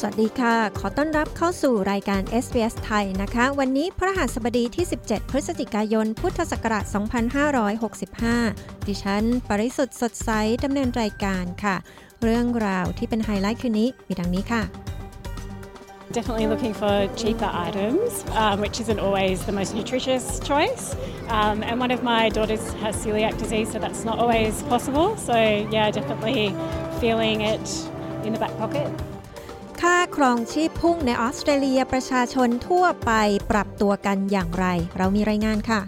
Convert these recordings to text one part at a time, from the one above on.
สวัสดีค่ะ ขอต้อนรับเข้าสู่รายการ SBS ไทยนะคะ วันนี้พฤหัสบดีที่ 17 พฤศจิกายน พุทธศักราช 2565 ดิฉัน ปริสุทธ์สดใสดำเนินรายการค่ะ เรื่องราวที่เป็นไฮไลท์คืนนี้ มีดังนี้ค่ะ Definitely looking for cheaper items, um, which isn't always the most nutritious choice. Um, and one of my daughters has celiac disease, so that's not always possible. So, yeah, definitely feeling it in the back pocket. ค่าครองชีพพุ่งในออสเตรเลียประชาชนทั่วไปปรับตัวกันอย่างไร เรามีรายงานค่ะ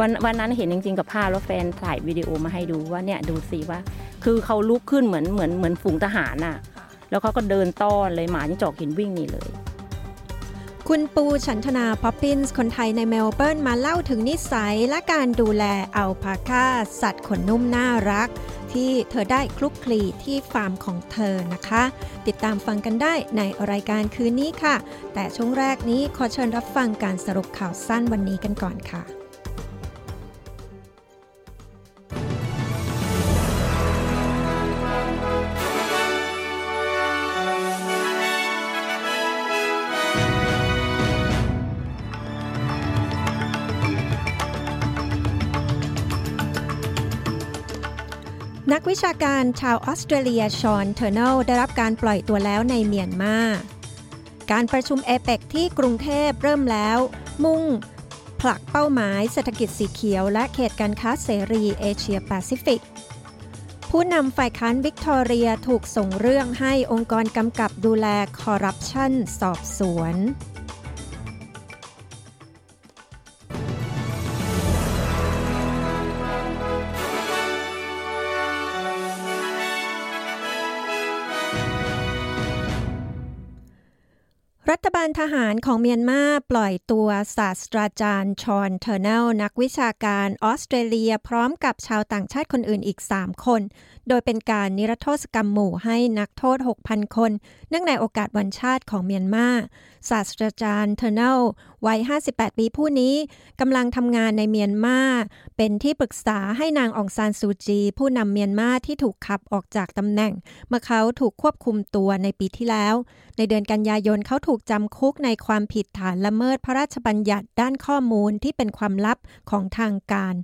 วันวันนั้นเห็นจริงๆกับภาพแล้วแฟนถ่ายวิดีโอมาให้ดูว่าเนี่ยดูสิว่า คือเขาลุกขึ้นเหมือนเหมือนเหมือนฝูงทหารน่ะ แล้วเขาก็เดินต้อนเลยหมาจิ้งจอกเห็นวิ่งหนีเลย คุณปูฉันธนาพอปปินส์คนไทยในเมลเบิร์นมาเล่าถึงนิสัยและการดูแลอัลพาคาสัตว์ขนนุ่มน่ารัก ที่เธอได้คลุกคลีที่ฟาร์มของเธอนะคะ ติดตามฟังกันได้ในรายการคืนนี้ค่ะ แต่ช่วงแรกนี้ขอเชิญรับฟังการสรุปข่าวสั้นวันนี้กันก่อนค่ะ วิชาการชาวออสเตรเลียชอนเทอร์เนลได้รับการปล่อยตัวแล้วในเมียนมาการประชุมเอเปกที่กรุงเทพเริ่มแล้ว มุ่ง ผลักเป้าหมายเศรษฐกิจสีเขียว และเขตการค้าเสรีเอเชียแปซิฟิก ผู้นำฝ่ายค้านวิกตอเรียถูกส่งเรื่องให้องค์กรกำกับดูแลคอร์รัปชันสอบสวน รัฐบาลทหารของเมียนมาปล่อยตัวศาสตราจารย์ชอนเทอร์เนลนักวิชาการออสเตรเลียพร้อมกับชาวต่างชาติคนอื่นอีก 3 คน โดยเป็นการนิรโทษกรรมหมู่ให้นักโทษ 6,000 คน เนื่องในโอกาสวันชาติของเมียนมาศาสตราจารย์เทอร์เนลวัย 58 ปีผู้นี้กำลังทำงานในเมียนมาเป็นที่ปรึกษาให้นางองซานซูจี ผู้นำเมียนมาที่ถูกขับออกจากตำแหน่ง เมื่อเขาถูกควบคุมตัวในปีที่แล้ว ในเดือนกันยายนเขาถูกจำคุกในความผิดฐานละเมิดพระราชบัญญัติด้านข้อมูลที่เป็นความลับของทางการ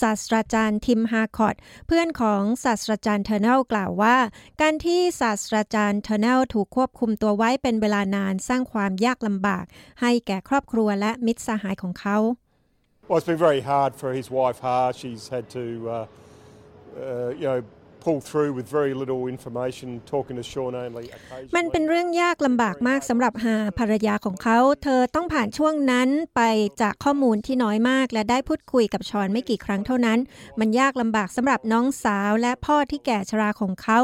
ศาสตราจารย์ทิมฮาคอตเพื่อนของศาสตราจารย์เทอร์เนลกล่าวว่า การที่ศาสตราจารย์เทอร์เนลถูกควบคุมตัวไว้เป็นเวลานานสร้างความยากลำบาก ให้แก่ครอบครัวรัวและมิตรสหายของเขา Well, it's been very hard for his wife, Ha. She's had to, uh, uh, you know, pull through with very little information, talking to Sean only มันเป็นเรื่องยากลำบากมากสำหรับหาภรรยาของเขา เธอต้องผ่านช่วงนั้นไปจากข้อมูลที่น้อยมาก และได้พูดคุยกับชอนไม่กี่ครั้งเท่านั้น มันยากลำบากสำหรับน้องสาวและพ่อที่แก่ชราของเขา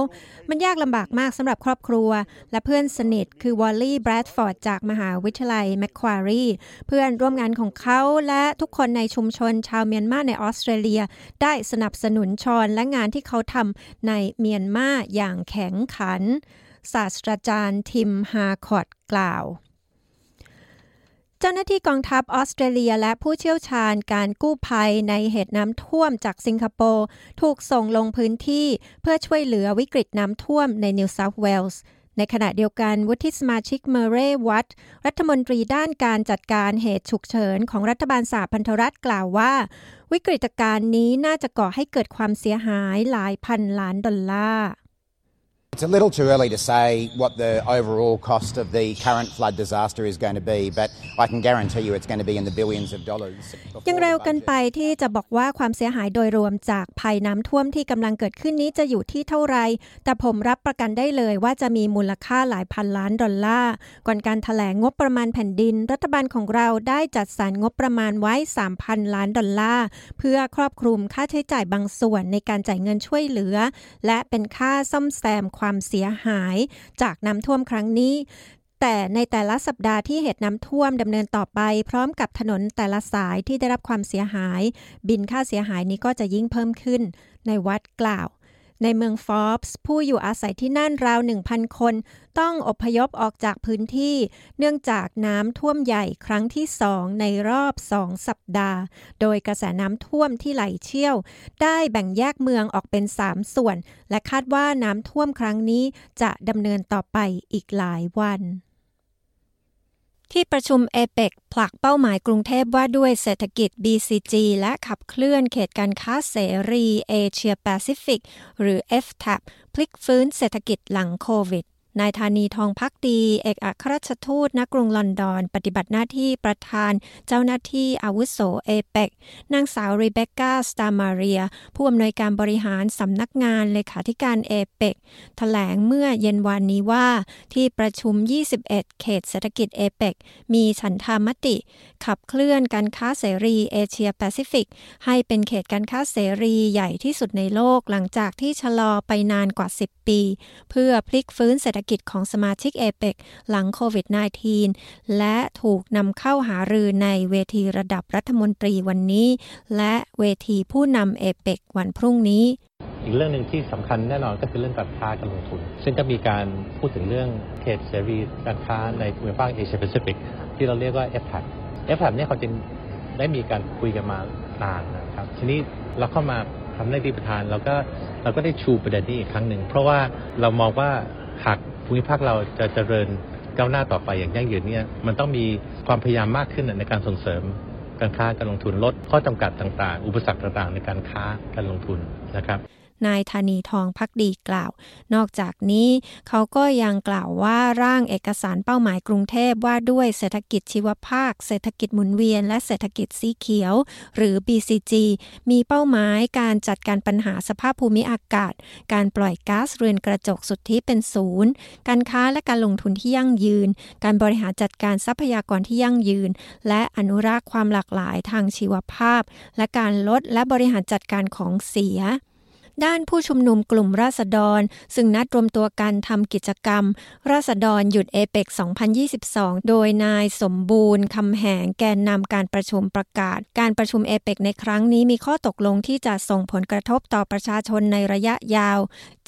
มันยากลำบากมากสำหรับครอบครัว และเพื่อนสนิทคือวอลลี่แบรดฟอร์ดจากมหาวิทยาลัยแมคควารีเพื่อนร่วมงานของเขาและทุกคนในชุมชนชาวเมียนมาในออสเตรเลีย ได้สนับสนุนชอนและงานที่เขาทำในเมียนมาอย่างแข็งขัน ศาสตราจารย์ทิมฮาคอตกล่าว เจ้าหน้าที่กองทัพออสเตรเลียและผู้เชี่ยวชาญการกู้ภัยในเหตุน้ำท่วมจากสิงคโปร์ถูกส่งลงพื้นที่เพื่อช่วยเหลือวิกฤตน้ำท่วมในนิวเซาท์เวลส์ในขณะเดียวกันวุฒิสมาชิกเมเรวัตรัฐมนตรีด้านการจัดการเหตุฉุกเฉินของรัฐบาลสหพันธรัฐกล่าวว่า วิกฤตการณ์นี้น่าจะก่อให้เกิดความเสียหายหลายพันล้านดอลลาร์ It's a little too early to say what the overall cost of the current flood disaster is going to be, but I can guarantee you it's going to be in the billions of dollars. ยังเร็วเกินไปที่จะบอกว่าความเสียหายโดยรวมจากภัยน้ำท่วมที่กำลังเกิดขึ้นนี้จะอยู่ที่เท่าไร แต่ผมรับประกันได้เลยว่าจะมีมูลค่าหลายพันล้านดอลลาร์ ก่อนการถแถลงงบประมาณแผ่นดิน รัฐบาลของเราได้จัดสรรงบประมาณไว้ 3,000 ล้านดอลลาร์ เพื่อครอบคลุมค่าใช้จ่ายบางส่วนในการจ่ายเงินช่วยเหลือ และเป็นค่าซ่อมแซมความเสียหายจากน้ำท่วมครั้งนี้แต่ในแต่ละสัปดาห์ที่เหตุน้ำท่วมดำเนินต่อไป พร้อมกับถนนแต่ละสายที่ได้รับความเสียหาย บินค่าเสียหายนี้ก็จะยิ่งเพิ่มขึ้นในวัดกล่าว ในเมืองฟอบส์ผู้อยู่อาศัยที่นั่นราว 1,000 คน ต้องอพยพออกจากพื้นที่ เนื่องจากน้ำท่วมใหญ่ครั้งที่สองในรอบสองสัปดาห์ โดยกระแสน้ำท่วมที่ไหลเชี่ยว ได้แบ่งแยกเมืองออกเป็น 3 ส่วน และคาดว่าน้ำท่วมครั้งนี้จะดำเนินต่อไปอีกหลายวัน ที่ประชุมเอเปกผลักเป้าหมายกรุงเทพว่าด้วยเศรษฐกิจ BCG และขับเคลื่อนเขตการค้าเสรีเอเชียแปซิฟิกหรือ FTAP พลิกฟื้นเศรษฐกิจหลังโควิด นายธานีทองภักดี เอกอัครราชทูตณกรุงลอนดอน ปฏิบัติหน้าที่ประธานเจ้าหน้าที่อาวุโสเอเปกนางสาวรีเบคก้าสตามาเรีย ผู้อำนวยการบริหารสำนักงานเลขาธิการเอเปกแถลงเมื่อเย็นวานนี้ว่า ที่ประชุม 21 เขตเศรษฐกิจเอเปกมีฉันทามติ ขับเคลื่อนการค้าเสรีเอเชียแปซิฟิก ให้เป็นเขตการค้าเสรีใหญ่ที่สุดในโลกหลังจากที่ชะลอไปนานกว่า 10 ปี เพื่อพลิกฟื้นเศรษฐกิจของสมาชิกเอเปกหลังโควิด -19 และถูกนำเข้าหารือในเวทีระดับรัฐมนตรีวันนี้ และเวทีผู้นำเอเปกวันพรุ่งนี้ อีกเรื่องหนึ่งที่สำคัญแน่นอนก็คือเรื่องการค้าการลงทุน ซึ่งก็มีการพูดถึงเรื่องเขตเสรีการค้าในภูมิภาคเอเชียแปซิฟิกที่เราเรียกว่า f p a c f p a c เนี่ยเขาจริงได้มีการคุยกันมานานนะครับ ทีนี้เราเข้ามาทำหน้าที่ประธานเราก็เราก็ได้ชูประเด็นนี้อีกครั้งหนึ่ง เพราะว่าเรามองว่าหาก ภูมิภาคเราจะเจริญก้าวหน้าต่อไปอย่างยั่งยืนเนี่ยมันต้องมีความพยายามมากขึ้นในการส่งเสริมการค้าการลงทุนลดข้อจำกัดต่างๆ อุปสรรคต่างๆ ในการค้าการลงทุนนะครับ นายธานีทองพักดีกล่าว นอกจากนี้เขาก็ยังกล่าวว่าร่างเอกสารเป้าหมายกรุงเทพว่าด้วยเศรษฐกิจชีวภาค เศรษฐกิจหมุนเวียน และเศรษฐกิจสีเขียว หรือ BCG มีเป้าหมายการจัดการปัญหาสภาพภูมิอากาศ การปล่อยก๊าซเรือนกระจกสุทธิเป็นศูนย์ การค้าและการลงทุนที่ยั่งยืน การบริหารจัดการทรัพยากรที่ยั่งยืน และอนุรักษ์ความหลากหลายทางชีวภาพ และการลดและบริหารจัดการของเสีย ด้านผู้ชุมนุมกลุ่มราษฎร ซึ่งนัดรวมตัวกันทำกิจกรรม ราษฎรหยุดเอเปก2022 โดยนายสมบูรณ์คำแหงแกนนำการประชุมประกาศ การประชุมเอเปกในครั้งนี้มีข้อตกลงที่จะส่งผลกระทบต่อประชาชนในระยะยาว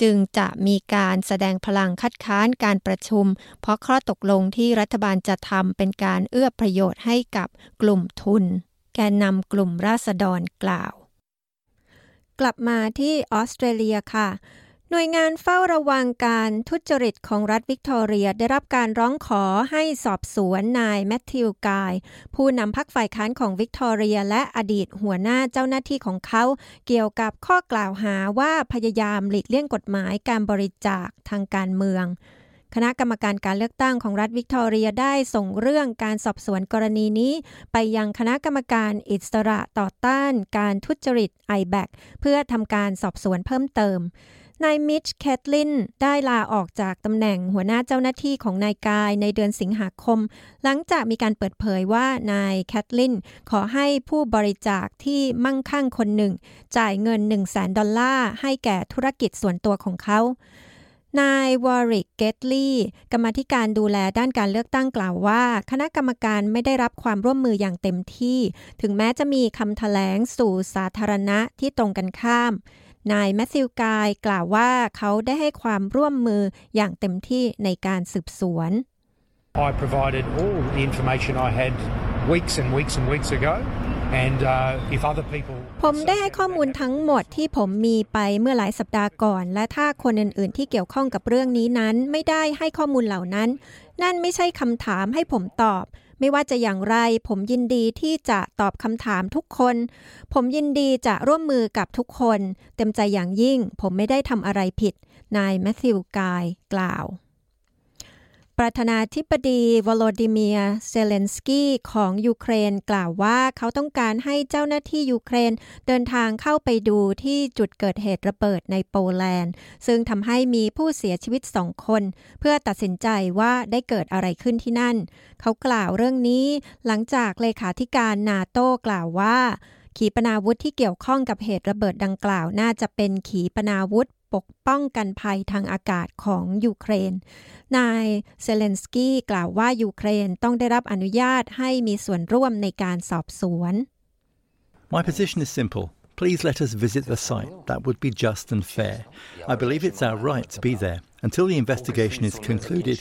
จึงจะมีการแสดงพลังคัดค้านการประชุม เพราะข้อตกลงที่รัฐบาลจะทำเป็นการเอื้อประโยชน์ให้กับกลุ่มทุน แกนนำกลุ่มราษฎรกล่าว กลับมาที่ออสเตรเลียค่ะ หน่วยงานเฝ้าระวังการทุจริตของรัฐวิกตอเรีย ได้รับการร้องขอให้สอบสวนนายแมทธิวกาย ผู้นำพรรคฝ่ายค้านของวิกตอเรีย และอดีตหัวหน้าเจ้าหน้าที่ของเขา เกี่ยวกับข้อกล่าวหาว่าพยายามหลีกเลี่ยงกฎหมายการบริจาคทางการเมือง คณะกรรมการการเลือกตั้งของรัฐวิกตอเรียได้ส่งเรื่องการสอบสวนกรณีนี้ ไปยังคณะกรรมการอิสระต่อต้านการทุจริต IBAC เพื่อทำการสอบสวนเพิ่มเติมนายมิชแคทลินได้ลาออกจากตำแหน่งหัวหน้าเจ้าหน้าที่ของนายกายในเดือนสิงหาคม หลังจากมีการเปิดเผยว่านายแคทลินขอให้ผู้บริจาคที่มั่งคั่งคนหนึ่ง จ่ายเงิน 1 0 0 0 0แสนดอลลาร์ให้แก่ธุรกิจส่วนตัวของเขา นายวอริกเกตลีย์กรรมธิการดูแลด้านการเลือกตั้งกล่าวว่า คณะกรรมการไม่ได้รับความร่วมมืออย่างเต็มที่ ถึงแม้จะมีคำแถลงสู่สาธารณะที่ตรงกันข้าม นายแมทธิวกายกล่าวว่าเขาได้ให้ความร่วมมืออย่างเต็มที่ในการสืบสวน I provided all the information I had weeks and weeks and weeks ago. And uh, if other people ผมได้ให้ข้อมูลทั้งหมดที่ผมมีไปเมื่อหลายสัปดาห์ก่อน และถ้าคนอื่น ๆ ที่เกี่ยวข้องกับเรื่องนี้นั้นไม่ได้ให้ข้อมูลเหล่านั้น นั่นไม่ใช่คำถามให้ผมตอบ ไม่ว่าจะอย่างไร ผมยินดีที่จะตอบคำถามทุกคน ผมยินดีจะร่วมมือกับทุกคน เต็มใจอย่างยิ่ง ผมไม่ได้ทำอะไรผิด นายแมทธิวกายกล่าว ประธานาธิบดีวโลดิเมียเซเลนสกี้ของยูเครนกล่าวว่าเขาต้องการให้เจ้าหน้าที่ยูเครนเดินทางเข้าไปดูที่จุดเกิดเหตุระเบิดในโปแลนด์ ซึ่งทำให้มีผู้เสียชีวิตสองคน เพื่อตัดสินใจว่าได้เกิดอะไรขึ้นที่นั่น เขากล่าวเรื่องนี้หลังจากเลขาธิการนาโต้กล่าวว่าขีปนาวุธที่เกี่ยวข้องกับเหตุระเบิดดังกล่าวน่าจะเป็นขีปนาวุธ ปกป้องกันภัยทางอากาศของยูเครน นายเซเลนสกี้กล่าวว่ายูเครนต้องได้รับอนุญาตให้มีส่วนร่วมในการสอบสวน My position is simple. Please let us visit the site. That would be just and fair. I believe it's our right to be there. Until the investigation is concluded,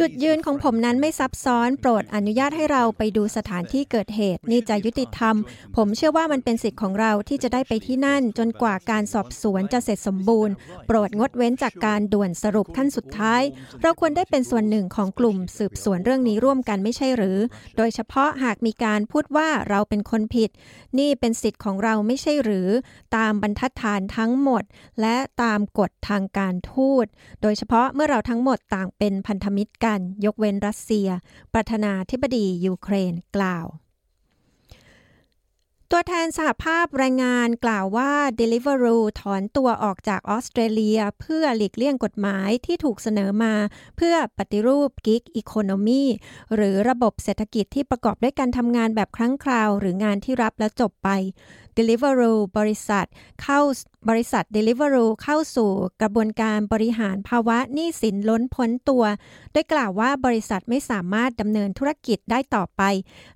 จุดยืนของผมนั้นไม่ซับซ้อนโปรดอนุญาตให้เราไปดูสถานที่เกิดเหตุ นี่จะยุติธรรม ผมเชื่อว่ามันเป็นสิทธิ์ของเราที่จะได้ไปที่นั่น จนกว่าการสอบสวนจะเสร็จสมบูรณ์ โปรดงดเว้นจากการด่วนสรุปขั้นสุดท้าย เราควรได้เป็นส่วนหนึ่งของกลุ่มสืบสวนเรื่องนี้ร่วมกันไม่ใช่หรือ โดยเฉพาะหากมีการพูดว่าเราเป็นคนผิด นี่เป็นสิทธิ์ของเราไม่ใช่หรือ ตามบรรทัดฐานทั้งหมด และตามกฎทางการทูต โดยเฉพาะเมื่อเราทั้งหมดต่างเป็นพันธมิตรกัน ยกเว้นรัสเซีย ประธานาธิบดียูเครนกล่าวตัวแทนสหภาพแรงงานกล่าวว่า Deliveroo ถอนตัวออกจากออสเตรเลีย เพื่อหลีกเลี่ยงกฎหมายที่ถูกเสนอมา เพื่อปฏิรูปกิกอีโคโนมีหรือระบบเศรษฐกิจที่ประกอบด้วยการทำงานแบบครั้งคราว หรืองานที่รับและจบไป Deliveroo บริษัท เข้าบริษัท Deliveroo เข้าสู่กระบวนการบริหารภาวะหนี้สินล้นพ้นตัว โดยกล่าวว่าบริษัทไม่สามารถดำเนินธุรกิจได้ต่อไป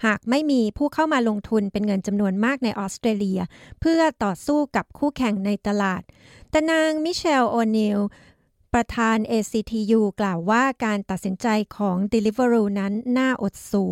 หากไม่มีผู้เข้ามาลงทุนเป็นเงินจำนวนมากในออสเตรเลีย เพื่อต่อสู้กับคู่แข่งในตลาด แต่นางมิเชลโอนิลประธาน ACTU กล่าวว่าการตัดสินใจของ Deliveroo นั้นน่าอดสู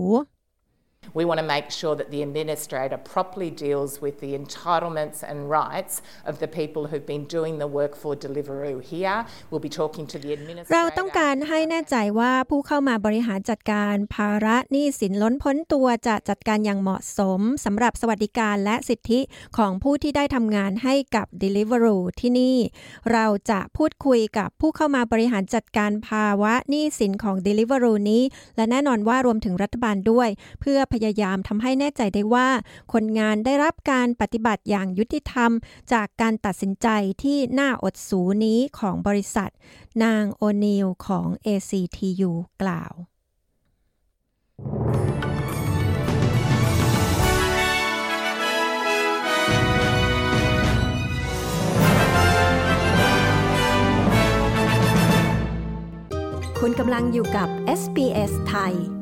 We want to make sure that the administrator properly deals with the entitlements and rights of the people who've been doing the work for Deliveroo here. We'll be talking to the administrator. เราต้องการให้แน่ใจว่าผู้เข้ามาบริหารจัดการภาระหนี้สินล้นพ้นตัวจะจัดการอย่างเหมาะสมสำหรับสวัสดิการและสิทธิของผู้ที่ได้ทำงานให้กับ Deliveroo ที่นี่ เราจะพูดคุยกับผู้เข้ามาบริหารจัดการภาวะหนี้สินของ Deliveroo นี้ และแน่นอนว่ารวมถึงรัฐบาลด้วย เพื่อพยายามทำให้แน่ใจได้ว่า คนงานได้รับการปฏิบัติอย่างยุติธรรม จากการตัดสินใจที่น่าอดสูนี้ของบริษัท นางโอนิลของ ACTU กล่าวคุณกำลังอยู่กับ SBS ไทย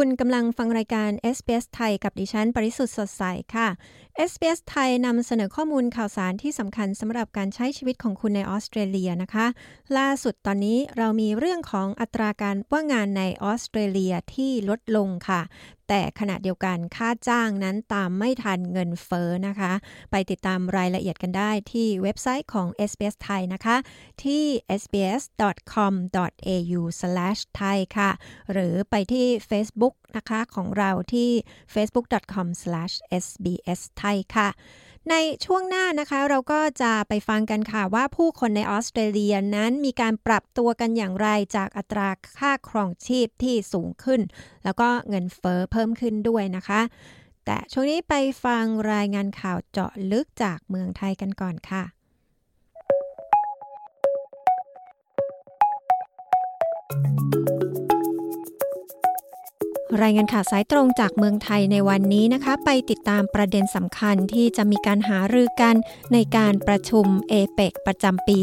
คุณกำลังฟังรายการ SBS ไทยกับดิฉัน ปริสุทธ์สดใสค่ะ SBS ไทยนำเสนอข้อมูลข่าวสารที่สำคัญสำหรับการใช้ชีวิตของคุณในออสเตรเลียนะคะ ล่าสุดตอนนี้เรามีเรื่องของอัตราการว่างงานในออสเตรเลียที่ลดลงค่ะ แต่ขณะเดียวกันค่าจ้างนั้นตามไม่ทันเงินเฟ้อนะคะ ไปติดตามรายละเอียดกันได้ที่เว็บไซต์ของ SBS ไทยนะคะ ที่ sbs.com.au/thai ค่ะ หรือไปที่ Facebook นะคะของเราที่ facebook.com/sbs ไทยค่ะ ในช่วงหน้านะคะเราก็จะไปฟังกันค่ะว่าผู้คนในออสเตรเลียนั้นมีการปรับตัวกันอย่างไรจากอัตราค่าครองชีพที่สูงขึ้น แล้วก็เงินเฟอ้อเพิ่มขึ้นด้วยนะคะ แต่ช่วงนี้ไปฟังรายงานข่าวเจาะลึกจากเมืองไทยกันก่อนค่ะ รายงานข่าวสายตรงจากเมืองไทยในวันนี้นะคะ ไปติดตามประเด็นสำคัญที่จะมีการหารือกันในการประชุมเอเปกประจำปี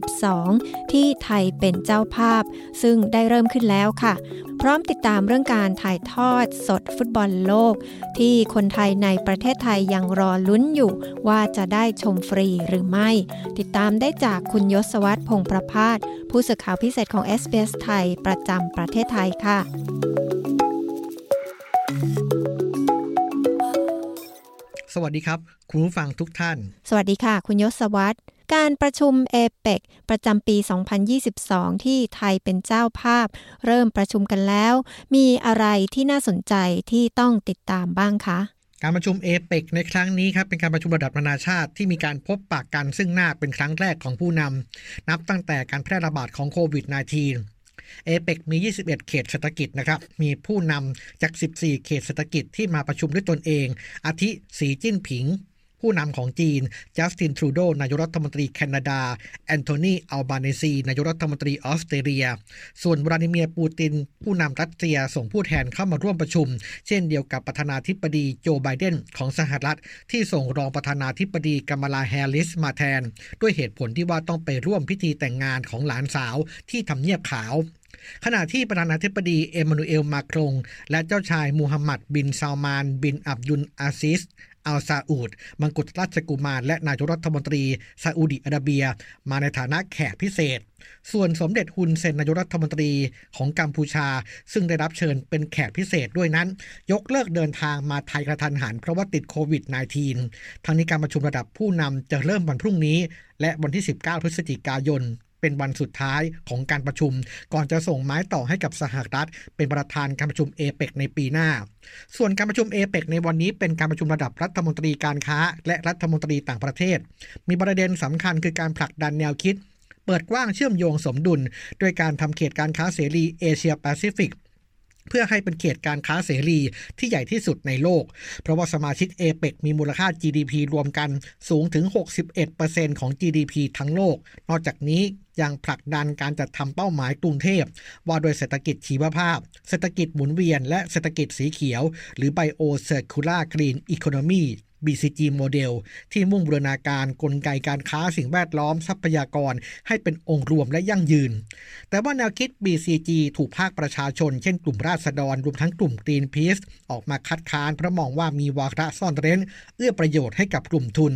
2022 ที่ไทยเป็นเจ้าภาพ ซึ่งได้เริ่มขึ้นแล้วค่ะ พร้อมติดตามเรื่องการถ่ายทอดสดฟุตบอลโลก ที่คนไทยในประเทศไทยยังรอลุ้นอยู่ ว่าจะได้ชมฟรีหรือไม่ ติดตามได้จากคุณยศวัตรพงประพาสผู้สื่อข่าวพิเศษของ SBS ไทยประจำประเทศไทยค่ะ สวัสดีครับ คุณผู้ฟังทุกท่าน สวัสดีค่ะ คุณยศวัตรการประชุมเอเปกประจำปี 2022 ที่ไทยเป็นเจ้าภาพ เริ่มประชุมกันแล้ว มีอะไรที่น่าสนใจที่ต้องติดตามบ้างคะ การประชุมเอเปกในครั้งนี้ครับเป็นการประชุมระดับนานาชาติที่มีการพบปากกันซึ่งหน้าเป็นครั้งแรกของผู้นำนับตั้งแต่การแพร่ระบาดของโควิด -19 เอเปกมี 21 เขตเศรษฐกิจนะครับ มีผู้นำจาก 14 เขตเศรษฐกิจที่มาประชุมด้วยตนเอง อาทิสีจิ้นผิง ผู้นำของจีนจัสตินทรูโดนายกรัฐมนตรีแคนาดา แอนโทนีอัลบาเนซีนายกรัฐมนตรีออสเตรเลีย ส่วนวลาดิเมียร์ปูติน ผู้นำรัสเซียส่งผู้แทนเข้ามาร่วมประชุม เช่นเดียวกับประธานาธิบดีโจไบเดนของสหรัฐ ที่ส่งรองประธานาธิบดีกัมลาแฮร์ริสมาแทน ด้วยเหตุผลที่ว่าต้องไปร่วมพิธีแต่งงานของหลานสาวที่ทำเนียบขาว ขณะที่ประธานาธิบดีเอมานูเอลมาครง และเจ้าชายมูฮัมหมัดบินซาลมาน บินอับดุลอาซิสอัลซาอูดมังกุฎราชกุมาร และนายกรัฐมนตรีซาอุดิอาระเบีย มาในฐานะแขกพิเศษ ส่วนสมเด็จฮุนเซนนายกรัฐมนตรีของกัมพูชา ซึ่งได้รับเชิญเป็นแขกพิเศษด้วยนั้น ยกเลิกเดินทางมาไทยกระทันหันเพราะว่าติดโควิด -19 ทางนี้การประชุมระดับผู้นำจะเริ่มวันพรุ่งนี้ และวันที่ 19 พฤศจิกายน เป็นวันสุดท้ายของการประชุม ก่อนจะส่งไม้ต่อให้กับสหรัฐ เป็นประธานการประชุมเอเปกในปีหน้า ส่วนการประชุมเอเปกในวันนี้เป็นการประชุมระดับรัฐมนตรีการค้า และรัฐมนตรีต่างประเทศ มีประเด็นสำคัญคือการผลักดันแนวคิด เปิดกว้างเชื่อมโยงสมดุลด้วยการทำเขตการค้าเสรีเอเชียแปซิฟิก เพื่อให้เป็นเขตการค้าเสรีที่ใหญ่ที่สุดในโลก เพราะว่าสมาชิกเอเปกมีมูลค่า GDP รวมกันสูงถึง 61%ของ GDP ทั้งโลก นอกจากนี้ยังผลักดันการจัดทำเป้าหมายกรุงเทพ ว่าโดยเศรษฐกิจชีวภาพ เศรษฐกิจหมุนเวียน และเศรษฐกิจสีเขียว หรือ Bio Circular Green Economy BCG โมเดลที่มุ่งบูรณาการกลไกการค้าสิ่งแวดล้อมทรัพยากร ให้เป็นองค์รวมและยั่งยืน แต่ว่าแนวคิด BCG ถูกภาคประชาชน เช่นกลุ่มราษฎรรวมทั้งกลุ่ม Greenpeace ออกมาคัดค้านเพราะมองว่ามีวาระซ่อนเร้น เอื้อประโยชน์ให้กับกลุ่มทุน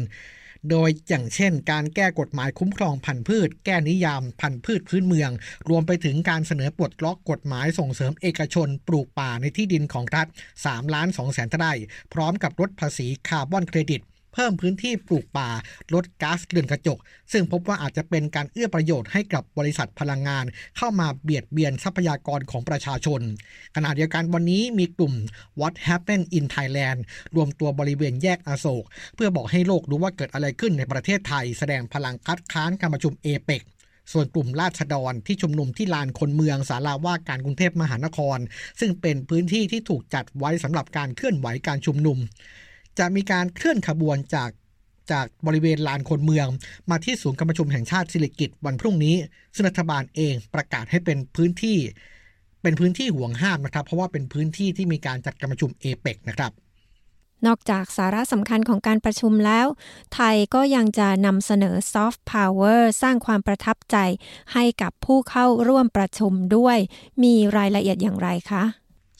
โดยอย่างเช่น การแก้กฎหมายคุ้มครองพันธุ์พืช แก้นิยามพันธุ์พืชพื้นเมือง รวมไปถึงการเสนอปลดล็อกกฎหมายส่งเสริมเอกชน ปลูกป่าในที่ดินของรัฐ3ล้าน2แสนไร่พร้อมกับลดภาษีคาร์บอนเครดิต พิ่มพื้นที่ปลูกป่า ลดก๊าซเรือนกระจก ซึ่งพบว่าอาจจะเป็นการเอื้อประโยชน์ให้กับบริษัทพลังงาน เข้ามาเบียดเบียนทรัพยากรของประชาชน ขณะเดียวกันวันนี้มีกลุ่ม What Happened in Thailand รวมตัวบริเวณแยกอโศก เพื่อบอกให้โลกรู้ว่าเกิดอะไรขึ้นในประเทศไทย แสดงพลังคัดค้านการประชุมเอเปกส่วนกลุ่มราษฎรที่ชุมนุมที่ลานคนเมืองสาราว่าการกรุงเทพมหานคร ซึ่งเป็นพื้นที่ที่ถูกจัดไว้สำหรับการเคลื่อนไหวการชุมนุม จะมีการเคลื่อนขบวนจากจากบริเวณลานคนเมือง มาที่ศูนย์การประชุมแห่งชาติสิริกิติ์วันพรุ่งนี้ ซึ่งรัฐบาลเองประกาศให้เป็นพื้นที่ เป็นพื้นที่หวงห้ามนะครับ เพราะว่าเป็นพื้นที่ที่มีการจัดการประชุมเอเปกนะครับ นอกจากสาระสำคัญของการประชุมแล้ว ไทยก็ยังจะนำเสนอซอฟต์พาวเวอร์สร้างความประทับใจให้กับผู้เข้าร่วมประชุมด้วย มีรายละเอียดอย่างไรคะ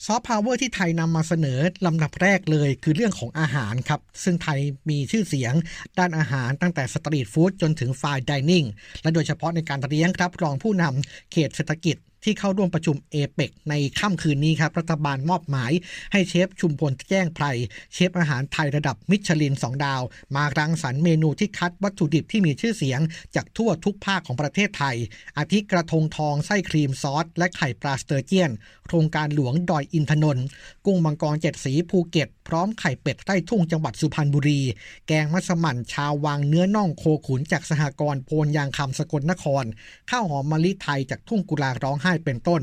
ซอฟต์พาวเวอร์ที่ไทยนำมาเสนอลำดับแรกเลยคือเรื่องของอาหารครับ ซึ่งไทยมีชื่อเสียง ด้านอาหารตั้งแต่สตรีทฟู้ดจนถึง fine dining และโดยเฉพาะในการเลี้ยงรับรองผู้นำเขตเศรษฐกิจ ที่เข้าร่วมประชุมเอเปกในค่ำคืนนี้ครับ รัฐบาลมอบหมาย ให้เชฟชุมพลแจ้งไพรเชฟอาหารไทยระดับมิชลิน 2 ดาว มารังสรรค์เมนูที่คัดวัตถุดิบที่มีชื่อเสียง จากทั่วทุกภาคของประเทศไทย อาทิกระทงทองไส้ครีมซอส และไข่ปลาสเตอร์เจียน โครงการหลวงดอยอินทนนท์กุ้งมังกรเจ็ดสีภูเก็ต พร้อมไข่เป็ดไร่ทุ่งจังหวัดสุพรรณบุรี แกงมัสมั่นชาววังเนื้อน่องโคขุนจากสหกรณ์โพนยางคำสกลนคร ข้าวหอมมะลิไทยจากทุ่งกุลาร้องไห้เป็นต้น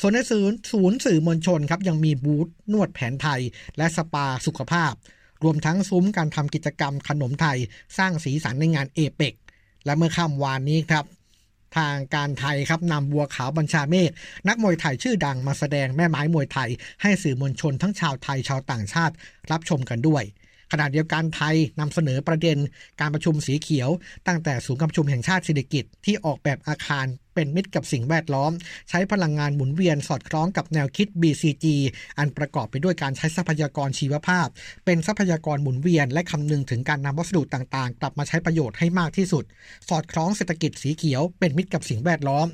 ส่วนในศูนย์ศูนย์สื่อมวลชนครับยังมีบูธนวดแผนไทย และสปาสุขภาพ รวมทั้งซุ้มการทำกิจกรรมขนมไทย สร้างสีสันในงานเอเปกและเมื่อค่ำวานนี้ครับทางการไทยครับนำบัวขาวบัญชาเมฆนักมวยไทยชื่อดังมาแสดงแม่ไม้มวยไทย ให้สื่อมวลชนทั้งชาวไทยชาวต่างชาติ รับชมกันด้วย ขณะเดียวกันไทยนำเสนอประเด็น การประชุมสีเขียว ตั้งแต่ศูนย์การประชุมแห่งชาติเศรษฐกิจที่ออกแบบอาคาร เป็นมิตรกับสิ่งแวดล้อม ใช้พลังงานหมุนเวียนสอดคล้องกับแนวคิด BCG อันประกอบไปด้วยการใช้ทรัพยากรชีวภาพ เป็นทรัพยากรหมุนเวียน และคำนึงถึงการนำวัสดุต่างๆ กลับมาใช้ประโยชน์ให้มากที่สุด สอดคล้องเศรษฐกิจสีเขียว เป็นมิตรกับสิ่งแวดล้อม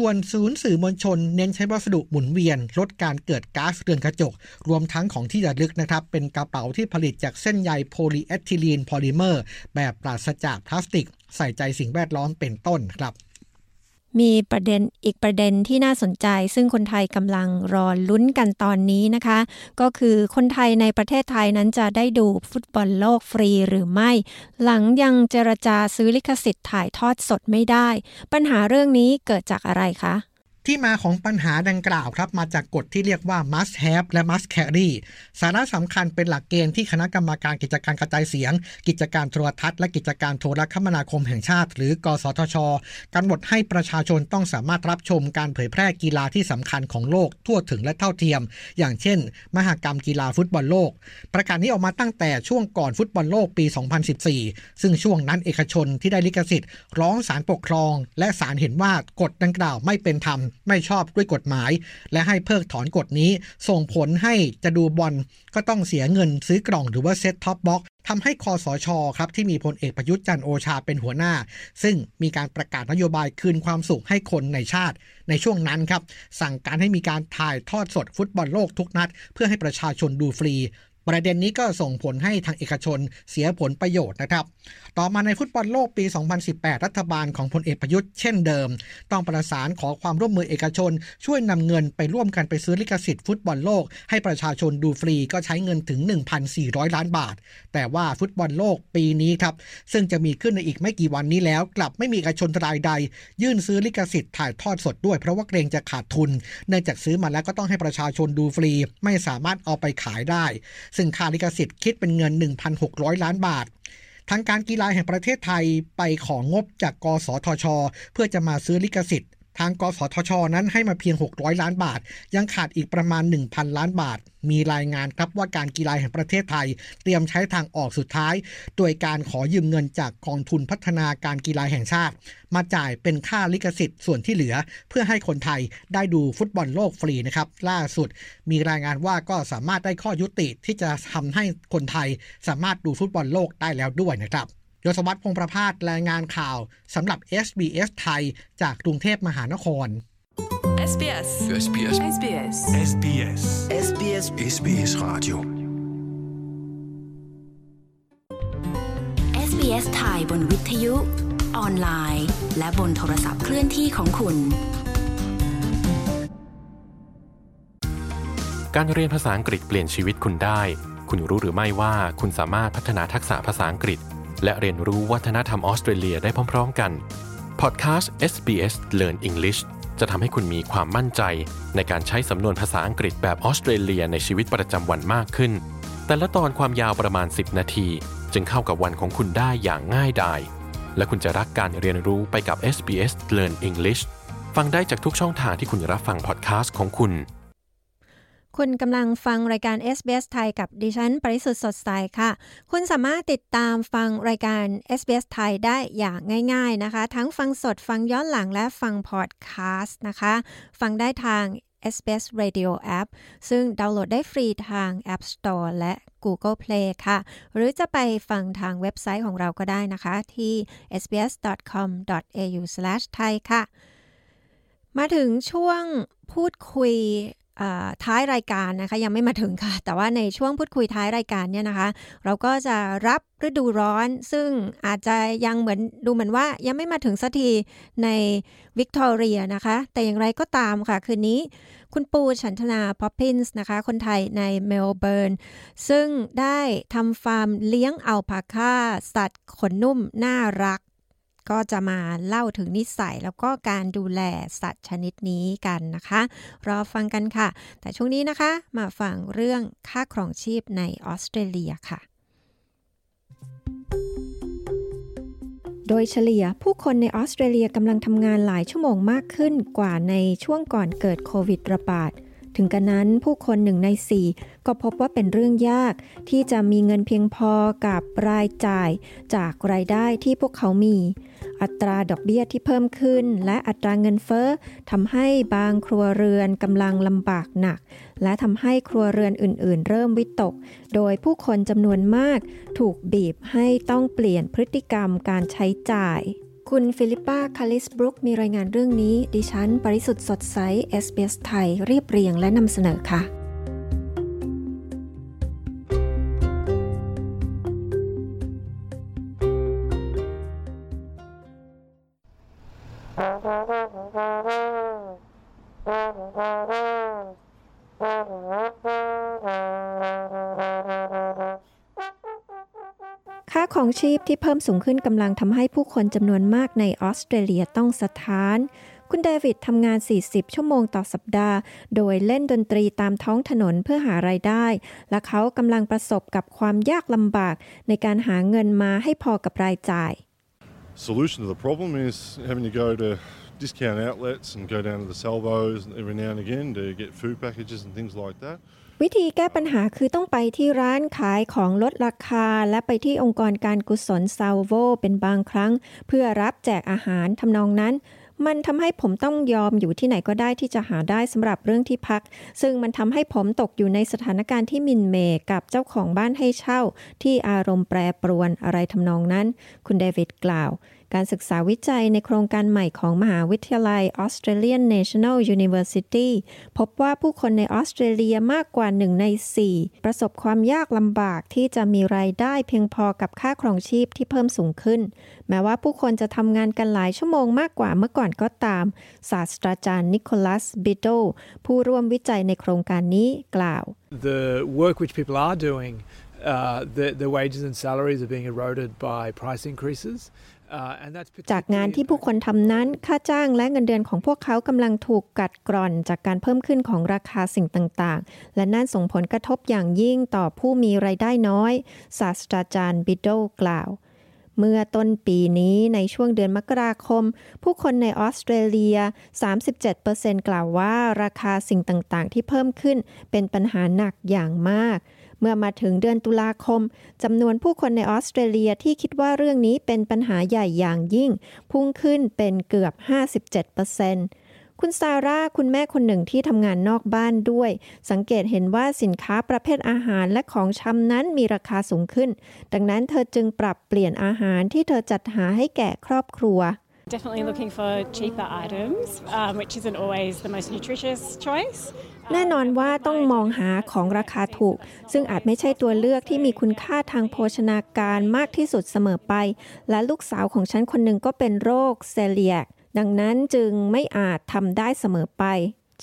ส่วนศูนย์สื่อมวลชนเน้นใช้วัสดุหมุนเวียน ลดการเกิดก๊าซเรือนกระจก รวมทั้งของที่ระลึกนะครับ เป็นกระเป๋าที่ผลิตจากเส้นใยโพลีเอทิลีนพอลิเมอร์ แบบปราศจากพลาสติก ใส่ใจสิ่งแวดล้อมเป็นต้นครับ มีประเด็นอีกประเด็นที่น่าสนใจ ซึ่งคนไทยกำลังรอลุ้นกันตอนนี้นะคะ ก็คือคนไทยในประเทศไทยนั้นจะได้ดูฟุตบอลโลกฟรีหรือไม่ หลังยังเจรจาซื้อลิขสิทธิ์ถ่ายทอดสดไม่ได้ ปัญหาเรื่องนี้เกิดจากอะไรคะ ที่มาของปัญหาดังกล่าวครับ มาจากกฎที่เรียกว่า must have และ must carry สาระสำคัญเป็นหลักเกณฑ์ที่คณะกรรมการกิจการกระจายเสียง กิจการโทรทัศน์และกิจการโทรคมนาคมแห่งชาติ หรือกสทชกำหนดให้ประชาชนต้องสามารถรับชมการเผยแพร่กีฬาที่สำคัญของโลกทั่วถึงและเท่าเทียม อย่างเช่น มหากรรมกีฬาฟุตบอลโลก ประกาศนี้ออกมาตั้งแต่ช่วงก่อนฟุตบอลโลกปี 2014 ซึ่งช่วงนั้นเอกชนที่ได้ลิขสิทธิ์ ร้องศาลปกครอง และศาลเห็นว่ากฎดังกล่าวไม่เป็นธรรมไม่ชอบด้วยกฎหมาย และให้เพิกถอนกฎนี้ ส่งผลให้จะดูบอลก็ต้องเสียเงินซื้อกล่องหรือว่า set top box ทำให้คสช.ครับที่มีพลเอกประยุทธ์จันทร์โอชาเป็นหัวหน้า ซึ่งมีการประกาศนโยบายคืนความสุขให้คนในชาติ ในช่วงนั้นครับสั่งการให้มีการถ่ายทอดสดฟุตบอลโลกทุกนัด เพื่อให้ประชาชนดูฟรี ประเด็นนี้ก็ส่งผลให้ทางเอกชนเสียผลประโยชน์นะครับ ต่อมาในฟุตบอลโลกปี 2018 รัฐบาลของพลเอกประยุทธ์เช่นเดิม ต้องประสานขอความร่วมมือเอกชน ช่วยนำเงินไปร่วมกันไปซื้อลิขสิทธิ์ฟุตบอลโลก ให้ประชาชนดูฟรีก็ใช้เงินถึง 1,400 ล้านบาท แต่ว่าฟุตบอลโลกปีนี้ครับซึ่งจะมีขึ้นในอีกไม่กี่วันนี้แล้ว กลับไม่มีเอกชนรายใด ยื่นซื้อลิขสิทธิ์ถ่ายทอดสดด้วยเพราะว่าเกรงจะขาดทุน เนื่องจากซื้อมาแล้วก็ต้องให้ประชาชนดูฟรี ไม่สามารถเอาไปขายได้ซึ่งค่าลิขสิทธิ์คิดเป็นเงิน 1,600 ล้านบาททางการกีฬาแห่งประเทศไทยไปของงบจากกสทช เพื่อจะมาซื้อลิขสิทธิ์ ทางกสทช นั้นให้มาเพียง 600 ล้านบาท ยังขาดอีกประมาณ 1,000 ล้านบาท มีรายงานครับว่าการกีฬาแห่งประเทศไทย เตรียมใช้ทางออกสุดท้าย โดยการขอยืมเงินจากกองทุนพัฒนาการกีฬาแห่งชาติ มาจ่ายเป็นค่าลิขสิทธิ์ส่วนที่เหลือ เพื่อให้คนไทยได้ดูฟุตบอลโลกฟรีนะครับล่าสุด มีรายงานว่าก็สามารถได้ข้อยุติที่จะทำให้คนไทยสามารถดูฟุตบอลโลกได้แล้วด้วยนะครับ ยศวัตรพงประพาสรายงานข่าวสำหรับ SBS ไทย จากกรุงเทพมหานคร SBS SBS SBS SBS SBS SBS Radio SBS ไทยบนวิทยุ ออนไลน์ และบนโทรศัพท์เคลื่อนที่ของคุณ การเรียนภาษาอังกฤษเปลี่ยนชีวิตคุณได้ คุณรู้หรือไม่ว่าคุณสามารถพัฒนาทักษะภาษาอังกฤษ และเรียนรู้วัฒนธรรมออสเตรเลียได้พร้อม ๆ กัน พอดแคสต์ SBS Learn English จะทำให้คุณมีความมั่นใจ ในการใช้สำนวนภาษาอังกฤษแบบออสเตรเลียในชีวิตประจำวันมากขึ้น แต่ละตอนความยาวประมาณ 10 นาที จึงเข้ากับวันของคุณได้อย่างง่ายดาย และคุณจะรักการเรียนรู้ไปกับ SBS Learn English ฟังได้จากทุกช่องทางที่คุณรับฟังพอดแคสต์ของคุณ คุณกำลังฟังรายการ SBS ไทยกับดิฉัน ปริสุทธ์สดใสค่ะ คุณสามารถติดตามฟังรายการ SBS ไทยได้อย่างง่าย ๆนะคะ ทั้งฟังสดฟังย้อนหลังและฟังพอดแคสต์นะคะ ฟังได้ทาง SBS Radio App ซึ่งดาวน์โหลดได้ฟรีทาง App Store และ Google Play ค่ะ หรือจะไปฟังทางเว็บไซต์ของเราก็ได้นะคะ ที่ sbs.com.au/thai ค่ะ มาถึงช่วงพูดคุย ท้ายรายการนะคะยังไม่มาถึงค่ะ แต่ว่าในช่วงพูดคุยท้ายรายการเนี่ยนะคะ เราก็จะรับฤดูร้อน ซึ่งอาจจะยังเหมือนดูเหมือนว่ายังไม่มาถึงสักทีในวิกตอเรียนะคะ แต่อย่างไรก็ตามค่ะ คืนนี้คุณปูฉันทนาป๊อปปินส์นะคะ คนไทยในเมลเบิร์น ซึ่งได้ทำฟาร์มเลี้ยงอัลพาคาสัตว์ขนนุ่มน่ารัก ก็จะมาเล่าถึงนิสัยแล้วก็การดูแลสัตว์ชนิดนี้กันนะคะ รอฟังกันค่ะ แต่ช่วงนี้นะคะ มาฟังเรื่องค่าครองชีพในออสเตรเลียค่ะ โดยเฉลี่ยผู้คนในออสเตรเลียกำลังทำงานหลายชั่วโมงมากขึ้นกว่าในช่วงก่อนเกิดโควิดระบาดถึงกระนั้นผู้คนหนึ่งในสี่ก็พบว่าเป็นเรื่องยาก ที่จะมีเงินเพียงพอกับรายจ่ายจากรายได้ที่พวกเขามี อัตราดอกเบี้ยที่เพิ่มขึ้น และอัตราเงินเฟ้อทำให้บางครัวเรือนกำลังลำบากหนัก และทำให้ครัวเรือนอื่น ๆ เริ่มวิตก โดยผู้คนจำนวนมากถูกบีบให้ต้องเปลี่ยนพฤติกรรมการใช้จ่ายคุณฟิลิปปาคาลิสบรุกมีรายงานเรื่องนี้ ดิฉัน ปริสุทธ์สดใส SBS ไทย เรียบเรียงและนำเสนอค่ะ ค่าของชีพที่เพิ่มสูงขึ้นกำลังทำให้ผู้คนจำนวนมากในออสเตรเลียต้องสะท้าน คุณเดวิดทำงาน 40 ชั่วโมงต่อสัปดาห์ โดยเล่นดนตรีตามท้องถนนเพื่อหารายได้ และเขากำลังประสบกับความยากลำบากในการหาเงินมาให้พอกับรายจ่าย Solution to the problem is having to go to discount outlets and go down to the salvos every now and again to get food packages and things like that. วิธีแก้ปัญหาคือต้องไปที่ร้านขายของลดราคา และไปที่องค์กรการกุศลซาวโวเป็นบางครั้ง เพื่อรับแจกอาหารทำนองนั้น มันทำให้ผมต้องยอมอยู่ที่ไหนก็ได้ที่จะหาได้สำหรับเรื่องที่พัก ซึ่งมันทำให้ผมตกอยู่ในสถานการณ์ที่มินเมกับเจ้าของบ้านให้เช่า ที่อารมณ์แปรปรวนอะไรทำนองนั้น คุณเดวิดกล่าว การศึกษาวิจัยในโครงการใหม่ของมหาวิทยาลัย Australian National University พบว่าผู้คนในออสเตรเลียมากกว่าหนึ่งใน 4 ประสบความยากลำบากที่จะมีรายได้เพียงพอกับค่าครองชีพที่เพิ่มสูงขึ้น แม้ว่าผู้คนจะทำงานกันหลายชั่วโมงมากกว่าเมื่อก่อนก็ตาม ศาสตราจารย์นิโคลัสบิโดผู้ร่วมวิจัยในโครงการนี้กล่าว The work which people are doing, uh, the, the wages and salaries are being eroded by price increases. จากงานที่ผู้คนทำนั้น ค่าจ้างและเงินเดือนของพวกเขากำลังถูกกัดกร่อนจากการเพิ่มขึ้นของราคาสิ่งต่างๆ และนั่นส่งผลกระทบอย่างยิ่งต่อผู้มีไรายได้น้อย ศาสตราจารย์บิดโดกล่าว เมื่อต้นปีนี้ในช่วงเดือนมกราคม ผู้คนในออสเตรเลีย 37%กล่าวว่าราคาสิ่งต่างๆ ที่เพิ่มขึ้นเป็นปัญหาหนักอย่างมาก เมื่อมาถึงเดือนตุลาคมจำนวนผู้คนในออสเตรเลียที่คิดว่าเรื่องนี้เป็นปัญหาใหญ่อย่างยิ่ง พุ่งขึ้นเป็นเกือบ 57%คุณซาร่า คุณแม่คนหนึ่งที่ทำงานนอกบ้านด้วย สังเกตเห็นว่าสินค้าประเภทอาหารและของชำนั้นมีราคาสูงขึ้น ดังนั้นเธอจึงปรับเปลี่ยนอาหารที่เธอจัดหาให้แก่ครอบครัว Definitely looking for cheaper items, um, which isn't always the most nutritious choice. แน่นอนว่าต้องมองหาของราคาถูก ซึ่งอาจไม่ใช่ตัวเลือกที่มีคุณค่าทางโภชนาการมากที่สุดเสมอไป และลูกสาวของฉันคนหนึ่งก็เป็นโรคเซเลียก ดังนั้นจึงไม่อาจทำได้เสมอไป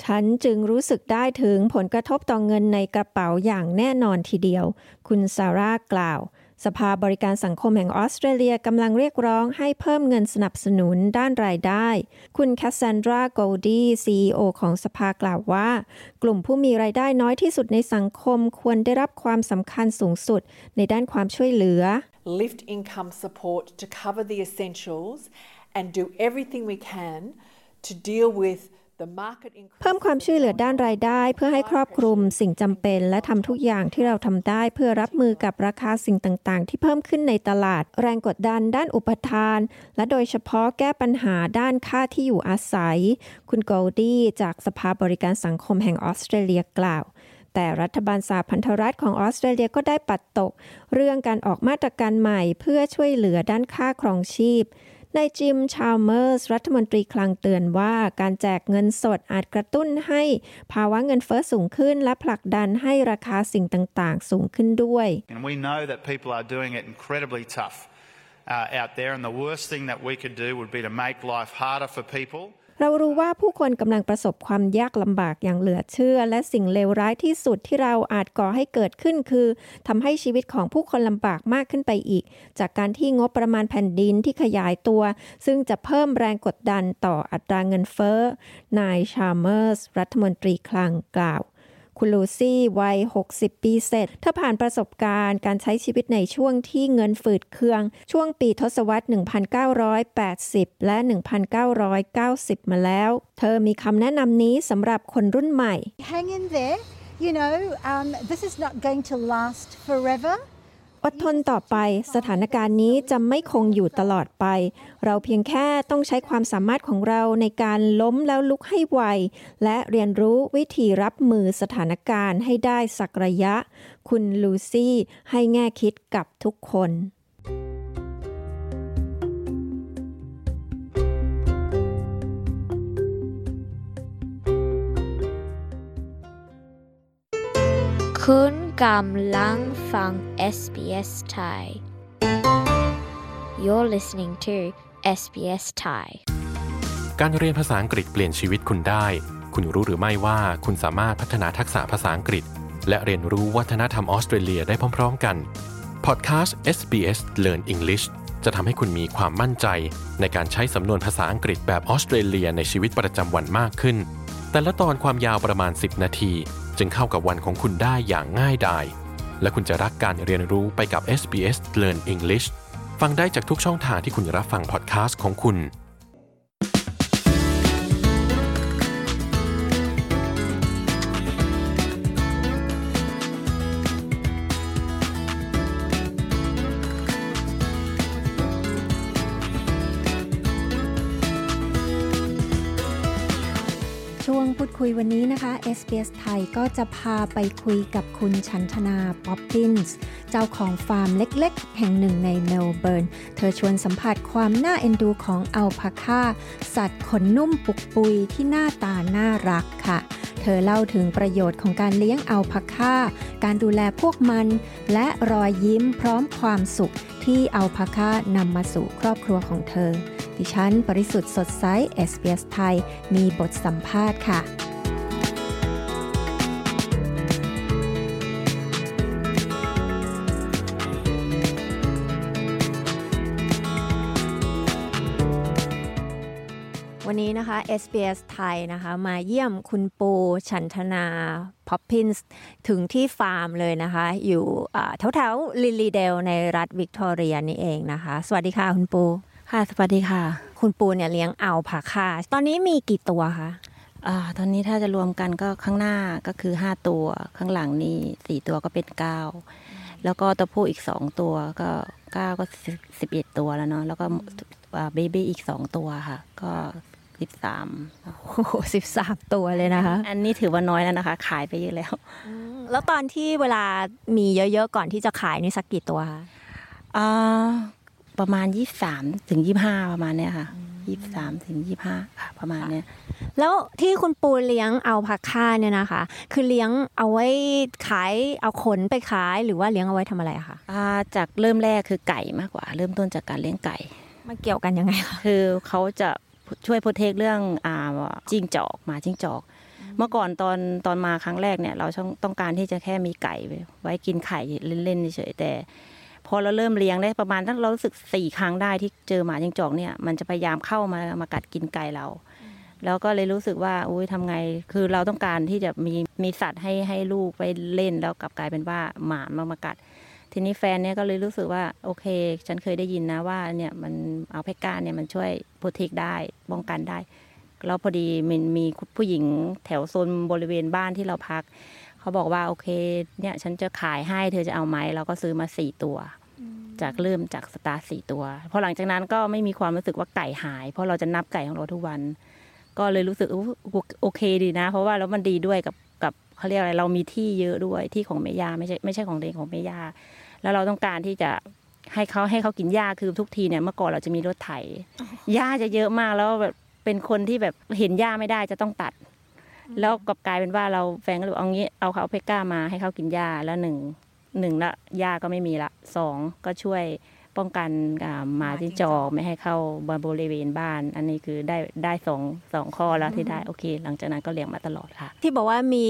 ฉันจึงรู้สึกได้ถึงผลกระทบต่อเงินในกระเป๋าอย่างแน่นอนทีเดียว คุณซาร่ากล่าว สภาบริการสังคมแห่งออสเตรเลียกำลังเรียกร้องให้เพิ่มเงินสนับสนุนด้านรายได้ คุณแคสซานดราโกลดีซีอของสภากล่าวว่า กลุ่มผู้มีรายได้น้อยที่สุดในสังคมควรได้รับความสำคัญสูงสุดในด้านความช่วยเหลือ lift income support to cover the essentials and do everything we can to deal with เพิ่มความช่วยเหลือด้านรายได้ เพื่อให้ครอบคลุมสิ่งจำเป็น และทำทุกอย่างที่เราทำได้ เพื่อรับมือกับราคาสิ่งต่างๆ ที่เพิ่มขึ้นในตลาด แรงกดดันด้านอุปทาน และโดยเฉพาะแก้ปัญหาด้านค่าที่อยู่อาศัย คุณโกลดี้จากสภาบริการสังคมแห่งออสเตรเลียกล่าว แต่รัฐบาลสาพันธรัฐของออสเตรเลียก็ได้ปัดตก เรื่องการออกมาตรการใหม่เพื่อช่วยเหลือด้านค่าครองชีพ นายจิม ชาลเมอร์ส รัฐมนตรีคลังเตือนว่าการแจกเงินสดอาจกระตุ้นให้ภาวะเงินเฟ้อสูงขึ้น และผลักดันให้ราคาสิ่งต่างๆ สูงขึ้นด้วย And we know that people are doing it incredibly tough uh, out there, and the worst thing that we could do would be to make life harder for people. เรารู้ว่าผู้คนกำลังประสบความยากลำบากอย่างเหลือเชื่อ และสิ่งเลวร้ายที่สุดที่เราอาจก่อให้เกิดขึ้นคือทำให้ชีวิตของผู้คนลำบากมากขึ้นไปอีก จากการที่งบประมาณแผ่นดินที่ขยายตัว ซึ่งจะเพิ่มแรงกดดันต่ออัตราเงินเฟ้อนายชาร์เมอร์สรัฐมนตรีคลังกล่าว คุณลูซี่วัย 60 ปีเศษเธอผ่านประสบการณ์การใช้ชีวิตในช่วงที่เงินฝืดเคือง ช่วงปีทศวรรษ 1980 และ 1990 มาแล้ว เธอมีคำแนะนำนี้สำหรับคนรุ่นใหม่ Hang in there. You know, um, this is not going to last forever. อดทนต่อไปสถานการณ์นี้จะไม่คงอยู่ตลอดไป เราเพียงแค่ต้องใช้ความสามารถของเราในการล้มแล้วลุกให้ไว และเรียนรู้วิธีรับมือสถานการณ์ให้ได้สักระยะ คุณลูซี่ให้แง่คิดกับทุกคน คุณกำลังฟัง SBS Thai You're listening to SBS Thai การเรียนภาษาอังกฤษเปลี่ยนชีวิตคุณได้ คุณรู้หรือไม่ว่าคุณสามารถพัฒนาทักษะภาษาอังกฤษ และเรียนรู้วัฒนธรรมออสเตรเลียได้พร้อม ๆ กัน พอดแคสต์ SBS Learn English จะทำให้คุณมีความมั่นใจ ในการใช้สำนวนภาษาอังกฤษแบบออสเตรเลียในชีวิตประจำวันมากขึ้น แต่ละตอนความยาวประมาณ 10 นาที จึงเข้ากับวันของคุณได้อย่างง่ายดาย และคุณจะรักการเรียนรู้ไปกับ SBS Learn English ฟังได้จากทุกช่องทางที่คุณรับฟังพอดแคสต์ของคุณ คุยวันนี้นะคะ SBS ไทยก็จะพาไปคุยกับคุณชันธนาป๊อปปินส์เจ้าของฟาร์มเล็กๆ แห่งหนึ่งในเมลเบิร์น เธอชวนสัมผัสความน่าเอ็นดูของอัลพาคาสัตว์ขนนุ่มปุกปุยที่หน้าตาน่ารักค่ะ เธอเล่าถึงประโยชน์ของการเลี้ยงอัลพาคาการดูแลพวกมัน และรอยยิ้มพร้อมความสุขที่อัลพาคานำมาสู่ครอบครัวของเธอ ดิฉันปริสุทธ์สดใส SBS ไทย มีบทสัมภาษณ์ค่ะวันนี้นะคะ SBS ไทยนะคะ มาเยี่ยมคุณปูชันธนาพอปพินส์ถึงที่ฟาร์มเลยนะคะ อยู่แถวแถวลิลลีเดลในรัฐวิกตอเรียนี่เองนะคะ สวัสดีค่ะคุณปู ค่ะ สวัสดีค่ะ คุณปูเนี่ยเลี้ยงเอาผาคาตอนนี้มีกี่ตัวคะอ่าตอนนี้ถ้าจะรวมกันก็ข้างหน้าก็คือ 5 ตัว ข้างหลังนี่สี่ตัวก็เป็น 9 แล้วก็ตัวผู้อีก 2 ตัวก็ 9 ก็ 11 ตัวแล้วเนาะ แล้วก็เบบี้อีก 2 ตัวค่ะ ก็สิบสามโอ้โหสิบสามตัวเลยนะคะ อันนี้ถือว่าน้อยแล้วนะคะ ขายไปเยอะแล้ว แล้วตอนที่เวลามีเยอะๆ ก่อนที่จะขายนี่สักกี่ตัวคะอ่า ประมาณยี่สามถึงยี่ห้าประมาณเนี้ยค่ะยี่สามถึงยี่ห้าค่ะ ประมาณเนี้ยแล้วที่คุณปูเลี้ยงเอาผักค่าเนี่ยนะคะ คือเลี้ยงเอาไว้ขายเอาขนไปขายหรือว่าเลี้ยงเอาไว้ทำอะไรคะอ่าจากเริ่มแรกคือไก่มากกว่า เริ่มต้นจากการเลี้ยงไก่มันเกี่ยวกันยังไงคะคือเขาจะช่วยโปรเทคเรื่องอ่าจิ้งจอกหมาจิ้งจอก เมื่อก่อนตอนตอนมาครั้งแรกเนี่ย เราต้องการที่จะแค่มีไก่ไว้กินไข่เล่นๆเฉยแต่พ อเราเริ่มเลี้ยงได้ประมาณตั้งเรารู้สึกสี่ครั้งได้ที่เจอหมาจิ้งจอกเนี่ย มันจะพยายามเข้ามามากัดกินไก่เรา แล้วก็เลยรู้สึกว่าอุ้ยทำไงคือเราต้องการที่จะมีมีสัตว์ให้ให้ลูกไปเล่นแล้วกลับกลายเป็นว่าหมามามากัด ทีนี้แฟนเนี่ยก็เลยรู้สึกว่าโอเค ฉันเคยได้ยินนะว่าเนี่ยมันเอาเพก้าเนี่ยมันช่วยโปรเทคได้ป้องกันได้แล้วพอดีมันมีผู้หญิงแถวโซนบริเวณบ้านที่เราพัก เขาบอกว่าโอเค เนี่ยฉันจะขายให้เธอจะเอาไหมเราก็ซื้อมาสี่ตัว จากเริ่มจากสตาร์สี่ตัว พอหลังจากนั้นก็ไม่มีความรู้สึกว่าไก่หาย เพราะเราจะนับไก่ของเราทุกวัน ก็เลยรู้สึกโอเคดีนะ เพราะว่าแล้วมันดีด้วยกับกับเขาเรียกอะไรเรามีที่เยอะด้วยที่ของแม่ยาไม่ใช่ไม่ใช่ของเด็กของแม่ยาแล้วเราต้องการที่จะให้เขาให้เขากินหญ้าคือทุกทีเนี่ยเมื่อก่อนเราจะมีรถไถหญ้าจะเยอะมากแล้วแบบเป็นคนที่แบบเห็นหญ้าไม่ได้จะต้องตัด แล้วกลับกลายเป็นว่าเราแฟนก็เลยเอางี้เอาเขาเพก้ามาให้เขากินหญ้าแล้วหนึ่ง หนึ่งละหญ้าก็ไม่มีละสองก็ช่วยป้องกันหมาจิ้งจอกไม่ให้เข้าบริเวณบ้าน อันนี้คือได้ได้สองสองข้อแล้วที่ได้โอเค หลังจากนั้นก็เลี้ยงมาตลอดค่ะ ที่บอกว่ามี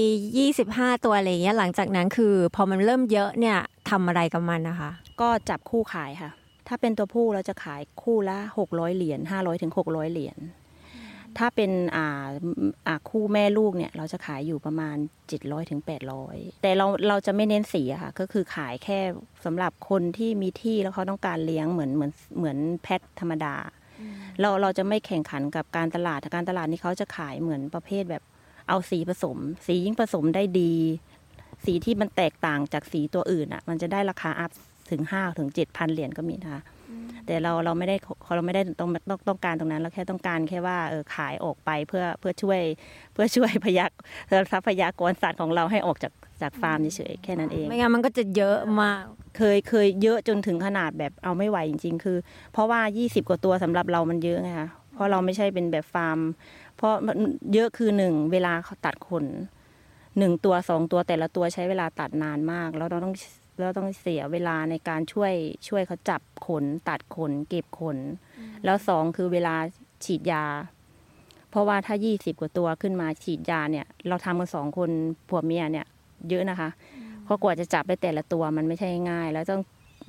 25 ตัวอะไรเงี้ยหลังจากนั้นคือ พอมันเริ่มเยอะเนี่ยทำอะไรกับมันนะคะ ก็จับคู่ขายค่ะ ถ้าเป็นตัวผู้เราจะขายคู่ละ 600 เหรียญ500ถึง600 เหรียญ ถ้าเป็นอ่าอ่าคู่แม่ลูกเนี่ยเราจะขายอยู่ประมาณ 700ถึง800 แต่เราเราจะไม่เน้นสีอะค่ะ ก็คือขายแค่สำหรับคนที่มีที่แล้วเขาต้องการเลี้ยงเหมือนเหมือนเหมือนแพทธรรมดา เราเราจะไม่แข่งขันกับการตลาดการตลาดนี่เขาจะขายเหมือนประเภทแบบเอาสีผสม สียิ่งผสมได้ดี สีที่มันแตกต่างจากสีตัวอื่นอะ มันจะได้ราคาอัพถึงห้าถึงเจ็ดพันเหรียญก็มีนะคะ แต่เราเราไม่ได้เราไม่ได้ต้องต้องต้องการตรงนั้นเราแค่ต้องการแค่ว่าเออขายออกไปเพื่อเพื่อช่วยเพื่อช่วยพยักทรัพยากรสัตว์ของเราให้ออกจากจากฟาร์มเฉยๆแค่นั้นเอง ไม่งั้นมันก็จะเยอะมากเคยเคยเยอะจนถึงขนาดแบบเอาไม่ไหวจริง ๆ คือ เพราะว่า 20 กว่าตัวสำหรับเรามันเยอะไงคะเพราะเราไม่ใช่เป็นแบบฟาร์ม เพราะเยอะคือหนึ่งเวลาเขาตัดขนหนึ่งตัวสองตัวแต่ละตัวใช้เวลาตัดนานมาก แล้วเราต้อง เราต้องเสียเวลาในการช่วยช่วยเขาจับขน ตัดขน เก็บขน แล้วสองคือเวลาฉีดยา เพราะว่าถ้า20กว่าตัวขึ้นมาฉีดยาเนี่ย เราทำกันสองคนผัวเมียเนี่ยเยอะนะคะเพราะกว่าจะจับได้แต่ละตัวมันไม่ใช่ง่าย แล้วต้อง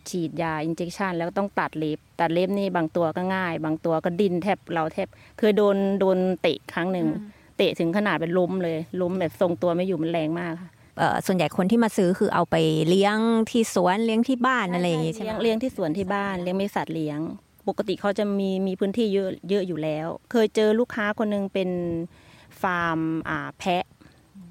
ฉีดยาอินเจคชันแล้วต้องตัดเล็บตัดเล็บนี่บางตัวก็ง่าย บางตัวก็ดินแทบเราแทบเคยโดนโดนเตะครั้งหนึ่งเตะถึงขนาดเป็นล้มเลยล้มแบบทรงตัวไม่อยู่มันแรงมากค่ะ ส่วนใหญ่คนที่มาซื้อคือเอาไปเลี้ยงที่สวนเลี้ยงที่บ้านอะไรอย่างงี้ใช่ไหมเลี้ยงเลี้ยงที่สวนที่บ้านเลี้ยงไม่สัตว์เลี้ยง ปกติเขาจะมีมีพื้นที่เยอะเยอะอยู่แล้ว เคยเจอลูกค้าคนนึงเป็นฟาร์มอ่าแพะ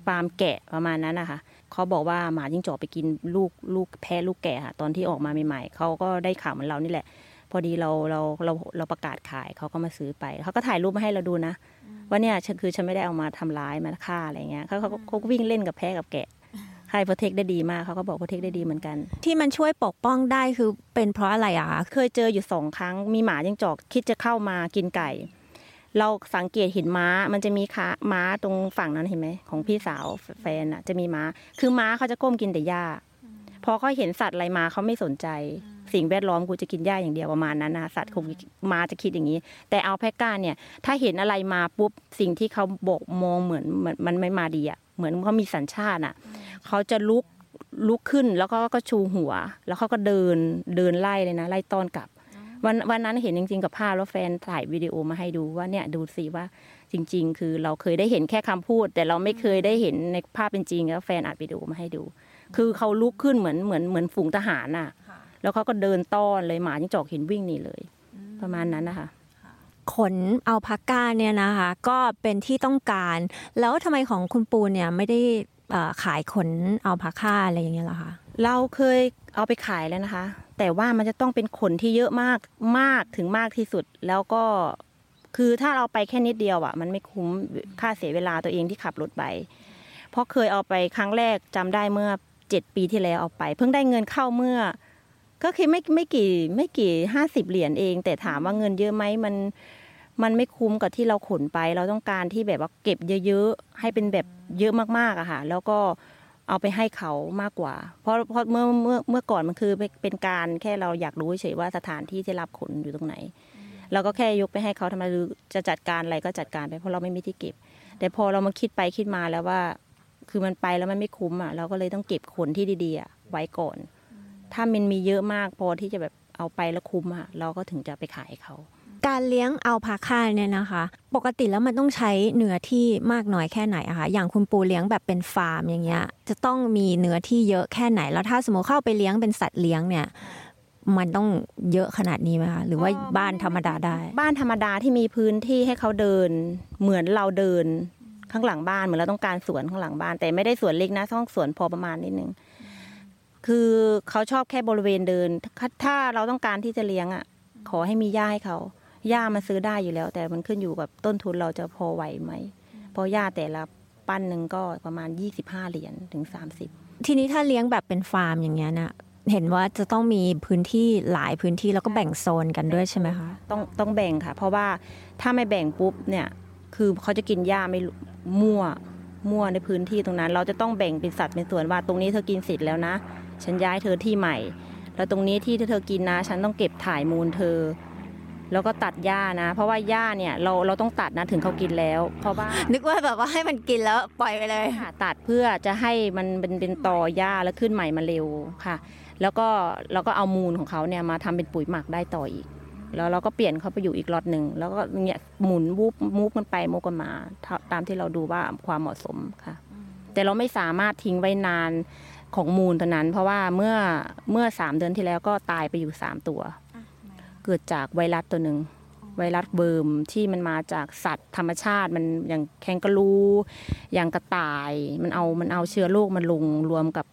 ฟาร์มแกะประมาณนั้นนะคะเขาบอกว่าหมาจิ้งจอกไปกินลูกลูกแพะลูกแกะค่ะตอนที่ออกมาใหม่ๆเขาก็ได้ข่าวเหมือนเรานี่แหละ พอดีเราเราเราเราประกาศขายเขาก็มาซื้อไปเขาก็ถ่ายรูปมาให้เราดูนะว่าเนี่ยฉันคือฉันไม่ได้เอามาทำร้ายมาฆ่าอะไรเงี้ยเขาเขาเขาวิ่งเล่นกับแพะกับแกะใครโปรเทคได้ดีมากเขาก็บอกโปรเทคได้ดีเหมือนกัน ที่มันช่วยปกป้องได้คือเป็นเพราะอะไรอะเคยเจออยู่สองครั้ง มีหมาจิ้งจอกคิดจะเข้ามากินไก่ เราสังเกตเห็นม้ามันจะมีขาม้าตรงฝั่งนั้นเห็นไหมของพี่สาวแฟนอะจะมีม้า คือม้าเขาจะก้มกินแต่หญ้า พอเขาเห็นสัตว์อะไรมาเขาไม่สนใจ สิ่งแวดล้อมกูจะกินหญ้าอย่างเดียวประมาณนั้นนะสัตว์คงมาจะคิดอย่างนี้ แต่เอาแพะก้าเนี่ย ถ้าเห็นอะไรมาปุ๊บสิ่งที่เขาบอกมองเหมือนเหมือนมันไม่มาดีอะเหมือนเขามีสัญชาติอะเขาจะลุกลุกขึ้นแล้วก็ก็ชูหัว แล้วเขาก็เดินเดินไล่เลยนะไล่ต้อนกลับวันวันนั้นเห็นจริงๆกับภาพแล้วแฟนถ่ายวิดีโอมาให้ดูว่าเนี่ยดูสิว่าจริง ๆ คือเราเคยได้เห็นแค่คำพูด แต่เราไม่เคยได้เห็นในภาพเป็นจริงแล้วแฟนอัดวิดีโอมาให้ดู คือเขาลุกขึ้นเหมือนเหมือนเหมือนฝูงทหารน่ะ แล้วเขาก็เดินต้อนเลยหมาจิ้งจอกเห็นวิ่งหนี่เลย ประมาณนั้นนะคะขนเอาพักก้าเนี่ยนะคะ ก็เป็นที่ต้องการ แล้วทำไมของคุณปูเนี่ยไม่ได้ขายขนเอาพักค่าอะไรอย่างเงี้ยล่ะคะเราเคยเอาไปขายแล้วนะคะ แต่ว่ามันจะต้องเป็นขนที่เยอะมากมากถึงมากที่สุดแล้วก็คือถ้าเราไปแค่นิดเดียวอะ มันไม่คุ้มค่าเสียเวลาตัวเองที่ขับรถไปเพราะเคยเอาไปครั้งแรกจำได้เมื่อ เจ็ดปีที่แล้วเอาไป เพิ่งได้เงินเข้าเมื่อ ก็คือไม่ไม่กี่ไม่กี่ห้าสิบเหรียญเอง แต่ถามว่าเงินเยอะไหมมันมันไม่คุ้มกับที่เราขนไป เราต้องการที่แบบว่าเก็บเยอะๆ ให้เป็นแบบเยอะมากๆอะค่ะ แล้วก็เอาไปให้เขามากกว่า เพราะเพราะเมื่อเมื่อเมื่อก่อนมันคือเป็นการแค่เราอยากรู้เฉยว่าสถานที่ที่รับขนอยู่ตรงไหน เราก็แค่ยกไปให้เขาทำไมจะจัดการอะไรก็จัดการไปเพราะเราไม่มีที่เก็บ แต่พอเรามาคิดไปคิดมาแล้วว่า คือมันไปแล้วมันไม่คุ้มอะเราก็เลยต้องเก็บขนที่ดีๆไว้ก่อน ถ้ามันมีเยอะมากพอที่จะแบบเอาไปแล้วคุ้มอะเราก็ถึงจะไปขายเขาการเลี้ยงเอาพาค่าเนี่ยนะคะ ปกติแล้วมันต้องใช้เนื้อที่มากน้อยแค่ไหนอะคะอย่างคุณปูเลี้ยงแบบเป็นฟาร์มอย่างเงี้ย จะต้องมีเนื้อที่เยอะแค่ไหน แล้วถ้าสมมติเข้าไปเลี้ยงเป็นสัตว์เลี้ยงเนี่ย มันต้องเยอะขนาดนี้ไหมคะหรือว่าบ้านธรรมดาได้ บ้านธรรมดาที่มีพื้นที่ให้เขาเดิน เหมือนเราเดิน ข้างหลังบ้านเหมือนเราต้องการสวนข้างหลังบ้าน แต่ไม่ได้สวนเล็กนะต้องสวนพอประมาณนิดนึงคือเขาชอบแค่บริเวณเดิน ถ้าเราต้องการที่จะเลี้ยงอะ ขอให้มีหญ้าให้เขาหญ้ามันซื้อได้อยู่แล้ว แต่มันขึ้นอยู่กับต้นทุนเราจะพอไหวไหมเพราะหญ้าแต่ละปั้นหนึ่งก็ประมาณ 25 เหรียญถึง 30 ทีนี้ถ้าเลี้ยงแบบเป็นฟาร์มอย่างเงี้ยนะเห็นว่าจะต้องมีพื้นที่หลายพื้นที่แล้วก็แบ่งโซนกันด้วยใช่ไหมคะ ต้องต้องแบ่งค่ะ เพราะว่าถ้าไม่แบ่งปุ๊บเนี่ย คือเขาจะกินหญ้าไม่มั่วมั่วในพื้นที่ตรงนั้น เราจะต้องแบ่งเป็นสัดเป็นส่วนว่าตรงนี้เธอกินเสร็จแล้วนะ ฉันย้ายเธอที่ใหม่ แล้วตรงนี้ที่เธอกินนะ ฉันต้องเก็บถ่ายมูลเธอ แล้วก็ตัดหญ้านะ เพราะว่าหญ้าเนี่ยเราเราต้องตัดนะถึงเขากินแล้ว เพราะว่านึกว่าแบบว่าให้มันกินแล้วปล่อยไปเลยค่ะตัดเพื่อจะให้มันเป็นเป็นต่อหญ้าแล้วขึ้นใหม่มาเร็วค่ะ แล้วก็เราก็เอามูลของเขาเนี่ยมาทำเป็นปุ๋ยหมักได้ต่ออีก แล้วเราก็เปลี่ยนเขาไปอยู่อีกล็อตหนึ่งแล้วก็เนี่ยหมุนวูบมูฟกันไปมูฟกันมา ตามที่เราดูว่าความเหมาะสมค่ะ แต่เราไม่สามารถทิ้งไว้นานของมูลตัวนั้น เพราะว่าเมื่อเมื่อสามเดือนที่แล้วก็ตายไปอยู่สามตัว เกิดจากไวรัสตัวหนึ่งไวรัสเบิร์มที่มันมาจากสัตว์ธรรมชาติมันอย่างแคนกะรูอย่างกระต่าย มันเอามันเอาเชื้อโรคมันลงรวมกับ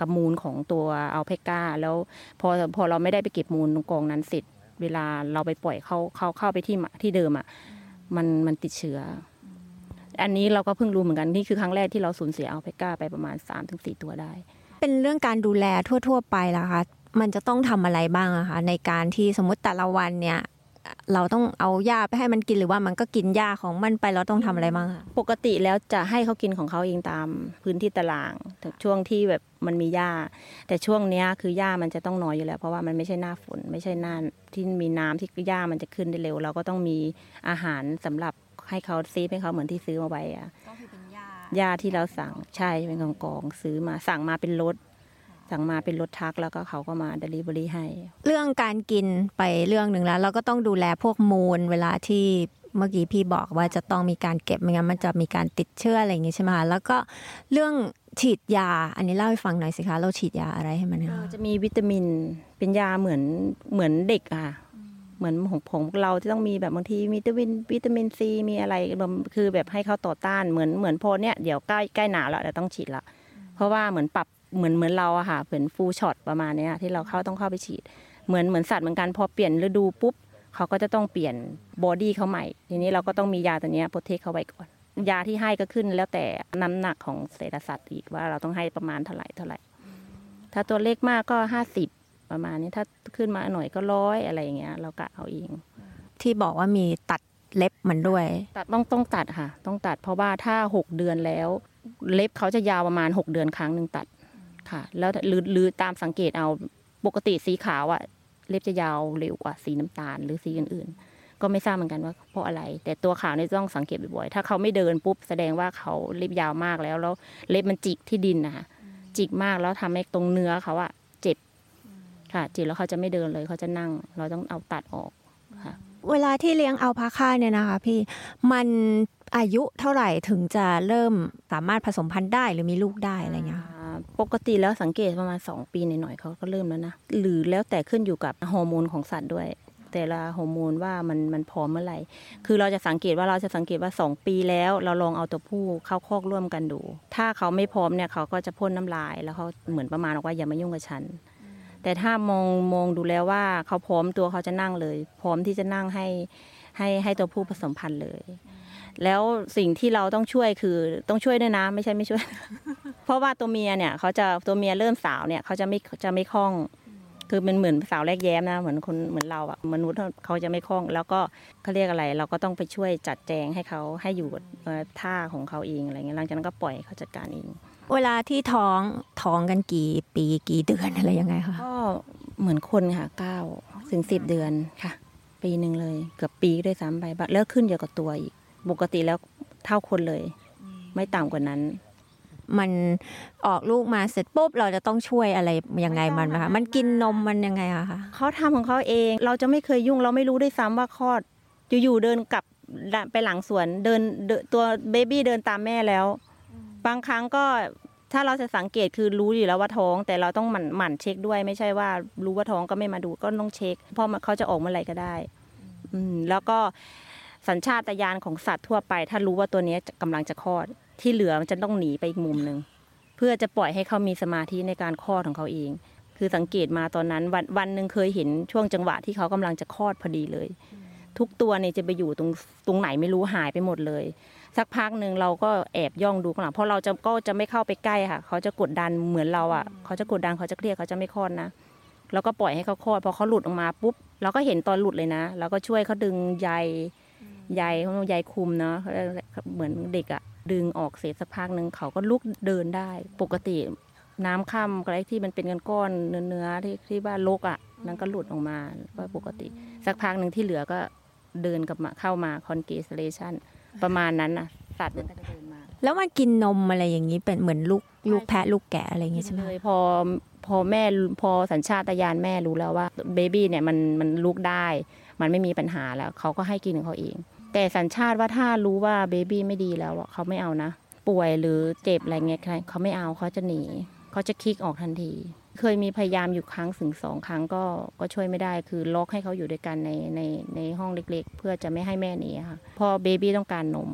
กับมูลของตัวอัลเพกาแล้วพอพอเราไม่ได้ไปเก็บมูลตรงกองนั้นเสร็จ เวลาเราไปปล่อยเข้าเข้าเข้าไปที่ที่เดิมอะมันมันติดเชื้อ อันนี้เราก็เพิ่งรู้เหมือนกันนี่คือครั้งแรกที่เราสูญเสียอัลเพกาไปประมาณ3-4ตัวได้ เป็นเรื่องการดูแลทั่ว ๆ ไปล่ะคะมันจะต้องทำอะไรบ้างอะคะในการที่สมมติแต่ละวันเนี่ย เราต้องเอาหญ้าไปให้มันกินหรือว่ามันก็กินหญ้าของมันไปเราต้องทำอะไรบ้างคะปกติแล้วจะให้เขากินของเขาเองตามพื้นที่ตารางแต่ช่วงที่แบบมันมีหญ้า แต่ช่วงเนี้ยคือหญ้ามันจะต้องน้อยอยู่แล้ว เพราะว่ามันไม่ใช่หน้าฝนไม่ใช่หน้าที่มีน้ำที่หญ้ามันจะขึ้นได้เร็ว เราก็ต้องมีอาหารสำหรับให้เขาซีให้เขาเหมือนที่ซื้อมาไว้อะหญ้าที่เราสั่งใช่เป็นกองกองซื้อมาสั่งมาเป็นรถ สั่งมาเป็นรถทักแล้วก็เขาก็มาเดลิเวอรี่ให้ เรื่องการกินไปเรื่องหนึ่งแล้ว เราก็ต้องดูแลพวกมูลเวลาที่เมื่อกี้พี่บอกว่าจะต้องมีการเก็บไม่งั้นมันจะมีการติดเชื้ออะไรอย่างงี้ใช่ไหมคะแล้วก็เรื่องฉีดยา อันนี้เล่าให้ฟังหน่อยสิคะ เราฉีดยาอะไรให้มันคะจะมีวิตามินเป็นยาเหมือนเหมือนเด็กอะเหมือนของของเราที่ต้องมีแบบบางทีวิตามินวิตามินซีมีอะไรคือแบบให้เขาต่อต้านเหมือนเหมือนพอเนี้ยเดี๋ยวใกล้ใกล้หนาวแล้วเราต้องฉีดละเพราะว่าเหมือนปรับ เหมือนเหมือนเราอะค่ะเหมือน flu shot ประมาณนี้ที่เราเข้าต้องเข้าไปฉีด เหมือนเหมือนสัตว์เหมือนกันพอเปลี่ยนฤดูปุ๊บเขาก็จะต้องเปลี่ยน body เขาใหม่ ทีนี้เราก็ต้องมียาตัวนี้โปรเทคเขาไว้ก่อน ยาที่ให้ก็ขึ้นแล้วแต่น้ำหนักของเศษสัตว์อีกว่าเราต้องให้ประมาณเท่าไหร่เท่าไหร่ ถ้าตัวเล็กมากก็ห้าสิบประมาณนี้ถ้าขึ้นมาหน่อยก็ร้อยอะไรอย่างเงี้ย เรากะเอาเอง ที่บอกว่ามีตัดเล็บมันด้วย ตัดต้องต้องตัดค่ะ ต้องตัดเพราะว่าถ้าหกเดือนแล้ว เล็บเขาจะยาวประมาณหกเดือนครั้งหนึ่งตัด ค่ะ แล้วหรือหรือตามสังเกตเอาปกติสีขาวอะเล็บจะยาวเร็วกว่าสีน้ำตาลหรือสีอื่นๆ ก็ไม่ทราบเหมือนกันว่าเพราะอะไร แต่ตัวขาวนี่ต้องสังเกตบ่อยๆ ถ้าเขาไม่เดินปุ๊บแสดงว่าเขาเล็บยาวมากแล้ว แล้วเล็บมันจิกที่ดินนะคะจิกมากแล้วทำให้ตรงเนื้อเขาอะเจ็บค่ะจิกแล้วเขาจะไม่เดินเลยเขาจะนั่ง เราต้องเอาตัดออกค่ะเวลาที่เลี้ยงเอาพาค่าเนี่ยนะคะ พี่มัน อายุเท่าไหร่ถึงจะเริ่มสามารถผสมพันธุ์ได้หรือมีลูกได้อะไรเงี้ยปกติแล้วสังเกตประมาณ 2 ปีหน่อยๆเขาก็เริ่มแล้วนะ หรือแล้วแต่ขึ้นอยู่กับฮอร์โมนของสัตว์ด้วย แต่ละฮอร์โมนว่ามันมันพร้อมเมื่อไหร่ คือเราจะสังเกตว่าเราจะสังเกตว่า 2 ปีแล้วเราลองเอาตัวผู้เข้าคอกร่วมกันดู ถ้าเขาไม่พร้อมเนี่ยเขาก็จะพ่นน้ำลาย แล้วเขาเหมือนประมาณว่าอย่ามายุ่งกับฉันแต่ถ้ามองมองดูแล้วว่าเขาพร้อมตัวเขาจะนั่งเลย พร้อมที่จะนั่งให้ให้ให้ตัวผู้ผสมพันธุ์เลย แล้วสิ่งที่เราต้องช่วยคือต้องช่วยด้วยนะไม่ใช่ไม่ช่วย เพราะว่าตัวเมียเนี่ยเขาจะตัวเมียเริ่มสาวเนี่ยเขาจะไม่จะไม่คล่อง คือมันเหมือนสาวแรกแย้มนะเหมือนคนเหมือนเราอะมนุษย์เขาจะไม่คล่อง แล้วก็เขาเรียกอะไร เราก็ต้องไปช่วยจัดแจงให้เขาให้อยู่ท่าของเขาเองอะไรเงี้ยหลังจากนั้นก็ปล่อยเขาจัดการเอง เวลาที่ท้องท้องกันกี่ปีกี่เดือนอะไรยังไงคะก็เหมือนคนค่ะเก้าถึงสิบเดือนค่ะ ปีหนึ่งเลยเกือบปีด้วยซ้ำไปแล้วขึ้นเยอะกับตัวอีก ปกติแล้วเท่าคนเลย ไม่ต่ำกว่านั้น มันออกลูกมาเสร็จปุ๊บเราจะต้องช่วยอะไรยังไงมันไหมคะมันกินนมมันยังไงอะคะเขาทำของเขาเองเราจะไม่เคยยุ่งเราไม่รู้ด้วยซ้ำว่าคลอด อยู่ๆเดินกลับไปหลังสวนเดินตัวเบบี้เดินตามแม่แล้ว บางครั้งก็ถ้าเราจะสังเกตคือรู้อยู่แล้วว่าท้อง แต่เราต้องหมั่นหมั่นเช็คด้วยไม่ใช่ว่ารู้ว่าท้องก็ไม่มาดูก็ต้องเช็คเพราะเขาจะออกเมื่อไหร่ก็ได้ อืมแล้วก็ สัญชาตญาณของสัตว์ทั่วไป ถ้ารู้ว่าตัวนี้กำลังจะคลอด ที่เหลือมันจะต้องหนีไปอีกมุมหนึ่งเพื่อจะปล่อยให้เขามีสมาธิในการคลอดของเขาเอง คือสังเกตมาตอนนั้นวันวันหนึ่งเคยเห็นช่วงจังหวะที่เขากำลังจะคลอดพอดีเลย ทุกตัวเนี่ยจะไปอยู่ตรงตรงไหนไม่รู้หายไปหมดเลย สักพักหนึ่งเราก็แอบย่องดูข้างหลังเพราะเราจะก็จะไม่เข้าไปใกล้ค่ะ เขาจะกดดันเหมือนเราอะเขาจะกดดันเขาจะเครียดเขาจะไม่คลอดนะแล้วก็ปล่อยให้เขาคลอดพอเขาหลุดออกมาปุ๊บเราก็เห็นตอนหลุดเลยนะเราก็ช่วยเขาดึงใย ใยเขาใยคุมเนาะเหมือนเด็กอะดึงออกเสร็จสักพักหนึ่งเขาก็ลุกเดินได้ ปกติน้ำค่ำอะไรที่มันเป็นก้อนเนื้อที่ที่บ้านลกอะนั่นก็หลุดออกมาก็ปกติ สักพักหนึ่งที่เหลือก็เดินกลับมาเข้ามาคอนเกสเลชันประมาณนั้นนะสัตว์มันก็จะเดินมา แล้วมันกินนมอะไรอย่างนี้เป็นเหมือนลูกลูกแพะลูกแกะอะไรอย่างนี้ใช่ไหมเลยพอพพอแม่พอสัญชาตญาณแม่รู้แล้วว่าเบบี้เนี่ยมันมันลุกได้ มันไม่มีปัญหาแล้วเขาก็ให้กินของเขาเอง แต่สัญชาติว่าถ้ารู้ว่าเบบี้ไม่ดีแล้วเขาไม่เอานะ ป่วยหรือเจ็บอะไรเงี้ยเขาไม่เอาเขาจะหนีเขาจะคลิกออกทันที เคยมีพยายามอยู่ครั้งถึงสองครั้งก็ก็ช่วยไม่ได้ คือล็อกให้เขาอยู่ด้วยกันในในในห้องเล็กๆ เพื่อจะไม่ให้แม่หนีค่ะพอเบบี้ต้องการนม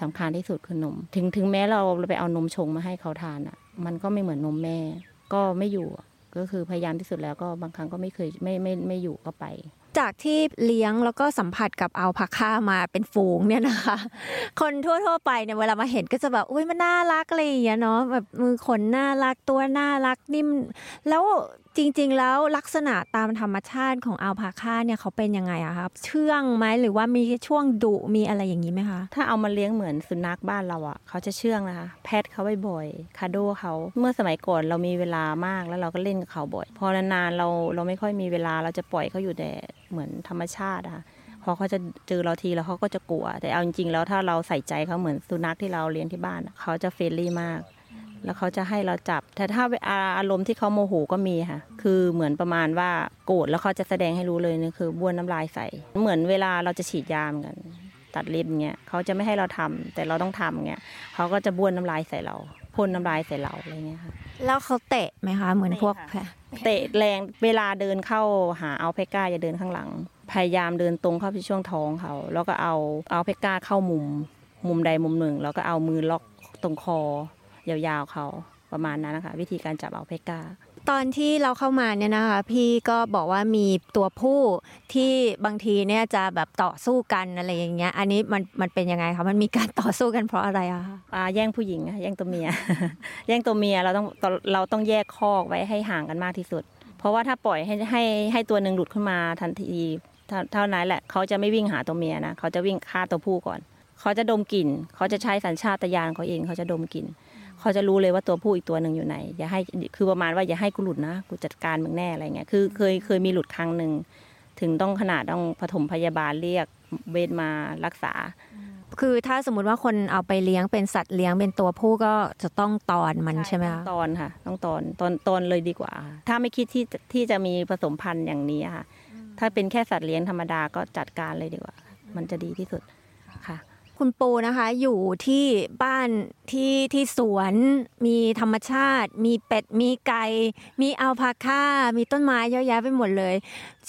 สำคัญที่สุดคือนม ถึงถึงแม้เราไปเอานมชงมาให้เขาทานอะ มันก็ไม่เหมือนนมแม่ ก็ไม่อยู่ก็คือพยายามที่สุดแล้วก็บางครั้งก็ไม่เคยไม่ไม่ไม่อยู่ก็ไป จากที่เลี้ยงแล้วก็สัมผัสกับเอาผักค่ามาเป็นฝูงเนี่ยนะคะ คนทั่วๆไปเนี่ยเวลามาเห็นก็จะแบบอุ้ยมันน่ารักอะไรอย่างเงี้ยเนาะแบบมือขนน่ารักตัวน่ารักนิ่ม แล้ว จริง ๆ แล้วลักษณะตามธรรมชาติของอัลพาค่าเนี่ยเขาเป็นยังไงอะครับ เชื่องไหมหรือว่ามีช่วงดุมีอะไรอย่างนี้ไหมคะ ถ้าเอามาเลี้ยงเหมือนสุนัขบ้านเราอะเขาจะเชื่องนะคะ แพทเขาบ่อยๆคาโดเขาเมื่อสมัยก่อนเรามีเวลามากแล้วเราก็เล่นกับเขาบ่อย พอนานๆเราเราไม่ค่อยมีเวลาเราจะปล่อยเขาอยู่แต่เหมือนธรรมชาติอะพอเขาจะเจอเราทีแล้วเขาก็จะกลัว แต่เอาจริงๆแล้วถ้าเราใส่ใจเขาเหมือนสุนัขที่เราเลี้ยงที่บ้านเขาจะ friendly มาก แล้วเขาจะให้เราจับ แต่ถ้าอารมณ์ที่เขาโมโหก็มีค่ะ คือเหมือนประมาณว่าโกรธแล้วเขาจะแสดงให้รู้เลยนี่คือบ้วนน้ำลายใส่ เหมือนเวลาเราจะฉีดยาเหมือนกัน ตัดเล็บเงี้ยเขาจะไม่ให้เราทำแต่เราต้องทำเงี้ยเขาก็จะบ้วนน้ำลายใส่เราพ่นน้ำลายใส่เราอะไรเงี้ยค่ะ แล้วเขาเตะไหมคะเหมือนพวกแพะเตะแรงเวลาเดินเข้าหาเอาเพก้าจะเดินข้างหลัง พยายามเดินตรงเข้าไปช่วงท้องเขา แล้วก็เอาเอาเพก้าเข้ามุม มุมใดมุมหนึ่ง แล้วก็เอามือล็อกตรงคอ ยาวๆเขาประมาณนั้นนะคะ วิธีการจับเอาเพก้าตอนที่เราเข้ามาเนี่ยนะคะพี่ก็บอกว่ามีตัวผู้ที่บางทีเนี่ยจะแบบต่อสู้กันอะไรอย่างเงี้ย อันนี้มันมันเป็นยังไงคะมันมีการต่อสู้กันเพราะอะไรอะคะอ่าแย่งผู้หญิงอะแย่งตัวเมีย แย่งตัวเมียเราต้องเราต้องแยกคอกไว้ให้ห่างกันมากที่สุด เพราะว่าถ้าปล่อยให้ให้ให้ตัวหนึ่งหลุดขึ้นมาทันทีเท่านั้นแหละเขาจะไม่วิ่งหาตัวเมียนะเขาจะวิ่งฆ่าตัวผู้ก่อน เขาจะดมกลิ่นเขาจะใช้สัญชาตญาณเขาเองเขาจะดมกลิ่น เขาจะรู้เลยว่าตัวผู้อีกตัวหนึ่งอยู่ไหน อย่าให้คือประมาณว่าอย่าให้กูหลุดนะกูจัดการมึงแน่อะไรเงี้ยคือเคยเคยมีหลุดครั้งหนึ่งถึงต้องขนาดต้องปฐมพยาบาลเรียกเวทมารักษา คือถ้าสมมุติว่าคนเอาไปเลี้ยงเป็นสัตว์เลี้ยงเป็นตัวผู้ก็จะต้องตอนมันใช่ไหมคะตอนค่ะ ต้องตอนตอนตอนเลยดีกว่า ถ้าไม่คิดที่ที่จะมีผสมพันธุ์อย่างนี้ค่ะ ถ้าเป็นแค่สัตว์เลี้ยงธรรมดาก็จัดการเลยดีกว่า มันจะดีที่สุด ค่ะคุณปูนะคะ อยู่ที่บ้านที่ที่สวน มีธรรมชาติ มีเป็ด มีไก่ มีอัลพาค่า มีต้นไม้เยอะแยะไปหมดเลย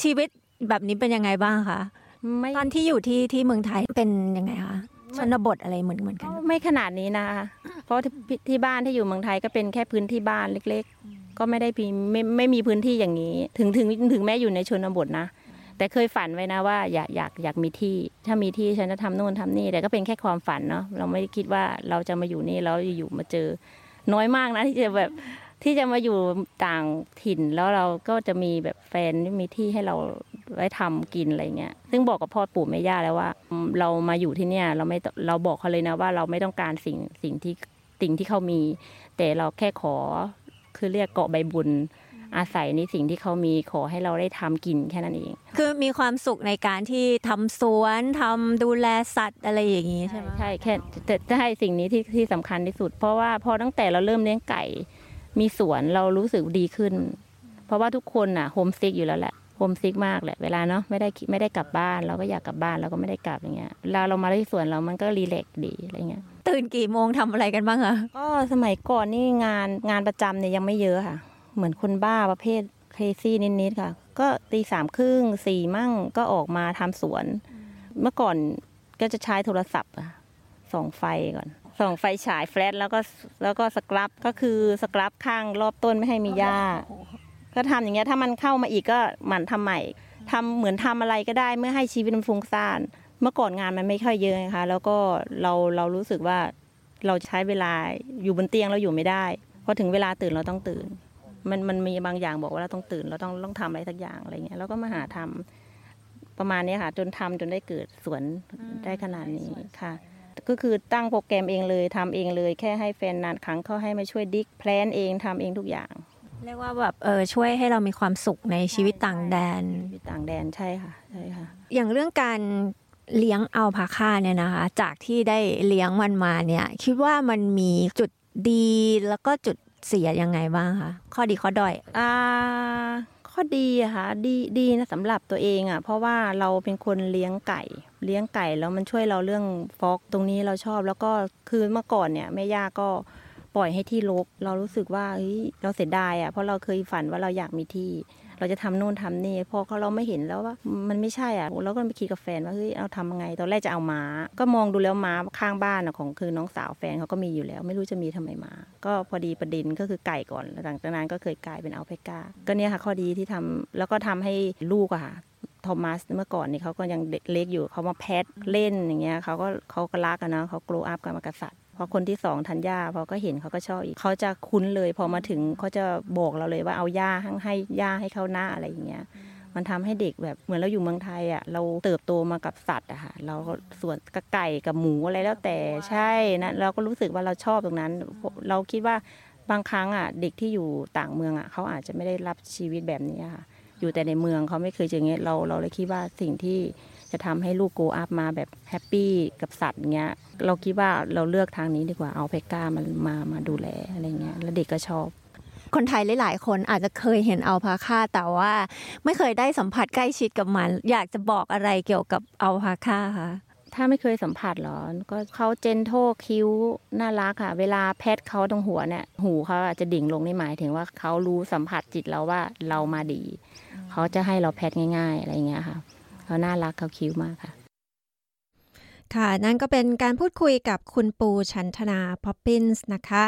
ชีวิตแบบนี้เป็นยังไงบ้างคะตอนที่อยู่ที่ที่เมืองไทยเป็นยังไงคะชนบทอะไรเหมือนเหมือนกันไม่ขนาดนี้นะคะเพราะที่บ้านที่อยู่เมืองไทยก็เป็นแค่พื้นที่บ้านเล็ก ๆ ก็ไม่ได้มีไม่ไม่มีพื้นที่อย่างนี้ ถึงถึงถึงแม้อยู่ในชนบทนะ แต่เคยฝันไว้นะว่าอยากอยากอยากมีที่ ถ้ามีที่ฉันจะทำโน่นทำนี่แต่ก็เป็นแค่ความฝันเนาะเราไม่ได้คิดว่าเราจะมาอยู่นี่แล้วอยู่มาเจอ น้อยมากนะที่จะแบบที่จะมาอยู่ต่างถิ่นแล้วเราก็จะมีแบบแฟนมีที่ให้เราไว้ทำกินอะไรเงี้ย ซึ่งบอกกับพ่อปู่แม่ย่าแล้วว่า เรามาอยู่ที่เนี่ยเราไม่เราบอกเขาเลยนะว่าเราไม่ต้องการสิ่งสิ่งที่สิ่งที่เขามี แต่เราแค่ขอคือเรียกเกาะใบบุญ อาศัยในสิ่งที่เขามีขอให้เราได้ทำกินแค่นั้นเอง คือมีความสุขในการที่ทำสวนทำดูแลสัตว์อะไรอย่างนี้ใช่ไหมใช่แค่จะให้สิ่งนี้ที่ที่สำคัญที่สุด เพราะว่าพอตั้งแต่เราเริ่มเลี้ยงไก่ มีสวนเรารู้สึกดีขึ้น เพราะว่าทุกคนอะ homesick อยู่แล้วแหละ homesick มากแหละเวลาเนาะไม่ได้ไม่ได้กลับบ้านเราก็อยากกลับบ้านเราก็ไม่ได้กลับอย่างเงี้ยเวลาเรามาที่สวนเรามันก็ relax ดีอะไรเงี้ยตื่นกี่โมงทำอะไรกันบ้างอะก็สมัยก่อนนี่งานงานประจำเนี่ยยังไม่เยอะค่ะ เหมือนคนบ้าประเภทเคซี่นิดๆค่ะ ก็ตีสามครึ่งสี่มั่งก็ออกมาทำสวน เมื่อก่อนก็จะใช้โทรศัพท์อะส่องไฟก่อนส่องไฟฉายแฟลชแล้วก็แล้วก็สครับก็คือสครับข้างรอบต้นไม่ให้มีหญ้า ก็ทำอย่างเงี้ยถ้ามันเข้ามาอีกก็หมั่นทำใหม่ทำเหมือนทำอะไรก็ได้เมื่อให้ชีวิตมันฟุ้งซ่านเมื่อก่อนงานมันไม่ค่อยเยอะนะคะแล้วก็เราเรารู้สึกว่าเราใช้เวลาอยู่บนเตียงเราอยู่ไม่ได้พอถึงเวลาตื่นเราต้องตื่น มันมันมีบางอย่างบอกว่าเราต้องตื่นเราต้องต้องทำอะไรสักอย่างอะไรเงี้ยแล้วก็มาหาทำประมาณนี้ค่ะ จนทำจนได้เกิดสวนได้ขนาดนี้ค่ะ ก็คือตั้งโปรแกรมเองเลยทำเองเลยแค่ให้แฟนนานครั้งเขาให้มาช่วยดิกแพลนเองทำเองทุกอย่างเรียกว่าแบบเออช่วยให้เรามีความสุขในชีวิตต่างแดนชีวิตต่างแดนใช่ค่ะใช่ค่ะ อย่างเรื่องการเลี้ยงอัลพาค่าเนี่ยนะคะ จากที่ได้เลี้ยงมันมาเนี่ย คิดว่ามันมีจุดดีแล้วก็จุด เสียยังไงบ้างคะข้อดีข้อด้อยอ่าข้อดีอะค่ะดีดีนะสำหรับตัวเองอะเพราะว่าเราเป็นคนเลี้ยงไก่ เลี้ยงไก่แล้วมันช่วยเราเรื่องฟอกตรงนี้เราชอบ แล้วก็คือเมื่อก่อนเนี่ยแม่ย่าก็ปล่อยให้ที่รกเรารู้สึกว่าเฮ้ยเราเสียดายอะเพราะเราเคยฝันว่าเราอยากมีที่ เราจะทำนู่นทำนี่พอเขาเราไม่เห็นแล้วว่ามันไม่ใช่อะเราก็ไปคิดกับแฟนว่าเฮ้ยเอาทำยังไงตอนแรกจะเอาม้า ก็มองดูแล้วม้าข้างบ้านของคือน้องสาวแฟนเขาก็มีอยู่แล้ว ไม่รู้จะมีทำไมมาก็พอดีประเด็นก็คือไก่ก่อนหลังจากนั้นก็เคยกลายเป็นเอาเพกาก็เนี่ยค่ะข้อดีที่ทำแล้วก็ทำให้ลูกอะค่ะโทมัสเมื่อก่อนนี่เขาก็ยังเล็กอยู่เขามาแพทเล่นอย่างเงี้ยเขาก็เขาก็รักกันนะเขาโกลอัพกันมากษัตริย์ พอคนที่สองทันย่าพอก็เห็นเขาก็ชอบอีกเขาจะคุ้นเลย พอมาถึงเขาจะบอกเราเลยว่าเอาย่าให้ย่าให้เขาหน้าอะไรอย่างเงี้ยมันทำให้เด็กแบบเหมือนเราอยู่เมืองไทยอะเราเติบโตมากับสัตว์อะค่ะเราส่วนกับไก่กับหมูอะไรแล้วแต่ใช่นะเราก็รู้สึกว่าเราชอบตรงนั้น เราคิดว่าบางครั้งอะเด็กที่อยู่ต่างเมืองอะเขาอาจจะไม่ได้รับชีวิตแบบนี้ค่ะ อยู่แต่ในเมืองเขาไม่เคยเจออย่างเงี้ยเราเราเลยคิดว่าสิ่งที่ จะทำให้ลูกโกอัพมาแบบแฮปปี้กับสัตว์เงี้ย เราคิดว่าเราเลือกทางนี้ดีกว่าเอาเพก้ามันมามาดูแลอะไรเงี้ยแล้วเด็กก็ชอบ คนไทยหลาย ๆ คนอาจจะเคยเห็นอัลพาค่าแต่ว่าไม่เคยได้สัมผัสใกล้ชิดกับมัน อยากจะบอกอะไรเกี่ยวกับอัลพาค่าคะถ้าไม่เคยสัมผัสหรอ ก็เขาเจนโทคิ้วน่ารักค่ะ เวลาแพทเขาตรงหัวเนี่ย หูเขาอาจจะดิ่งลงนี่หมายถึงว่าเขารู้สัมผัสจิตเราว่าเรามาดี เขาจะให้เราแพทง่าย ๆ อะไรเงี้ยค่ะ เขาน่ารักเขาคิ้วมากค่ะ ค่ะ นั่นก็เป็นการพูดคุยกับคุณปูชันธนาพอปปินส์นะคะ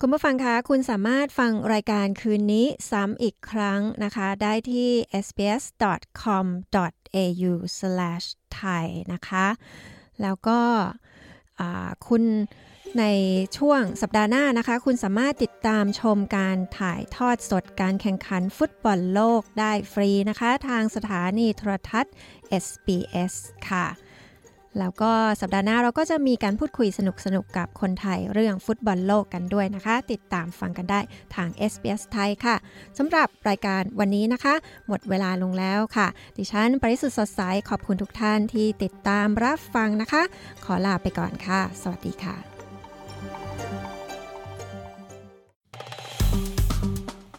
คุณผู้ฟังคะ คุณสามารถฟังรายการคืนนี้ซ้ำอีกครั้งนะคะ ได้ที่ sbs.com.au/thai นะคะ แล้วก็คุณ ในช่วงสัปดาห์หน้านะคะ คุณสามารถติดตามชมการถ่ายทอดสดการแข่งขันฟุตบอลโลกได้ฟรีนะคะ ทางสถานีโทรทัศน์ SBS ค่ะ แล้วก็สัปดาห์หน้าเราก็จะมีการพูดคุยสนุกๆกกับคนไทยเรื่องฟุตบอลโลกกันด้วยนะคะ ติดตามฟังกันได้ทาง SBS ไทยค่ะสำหรับรายการวันนี้นะคะ หมดเวลาลงแล้วค่ะ ดิฉันปริสุทธ์สดใสขอบคุณทุกท่านที่ติดตามรับฟังนะคะ ขอลาไปก่อนค่ะ สวัสดีค่ะ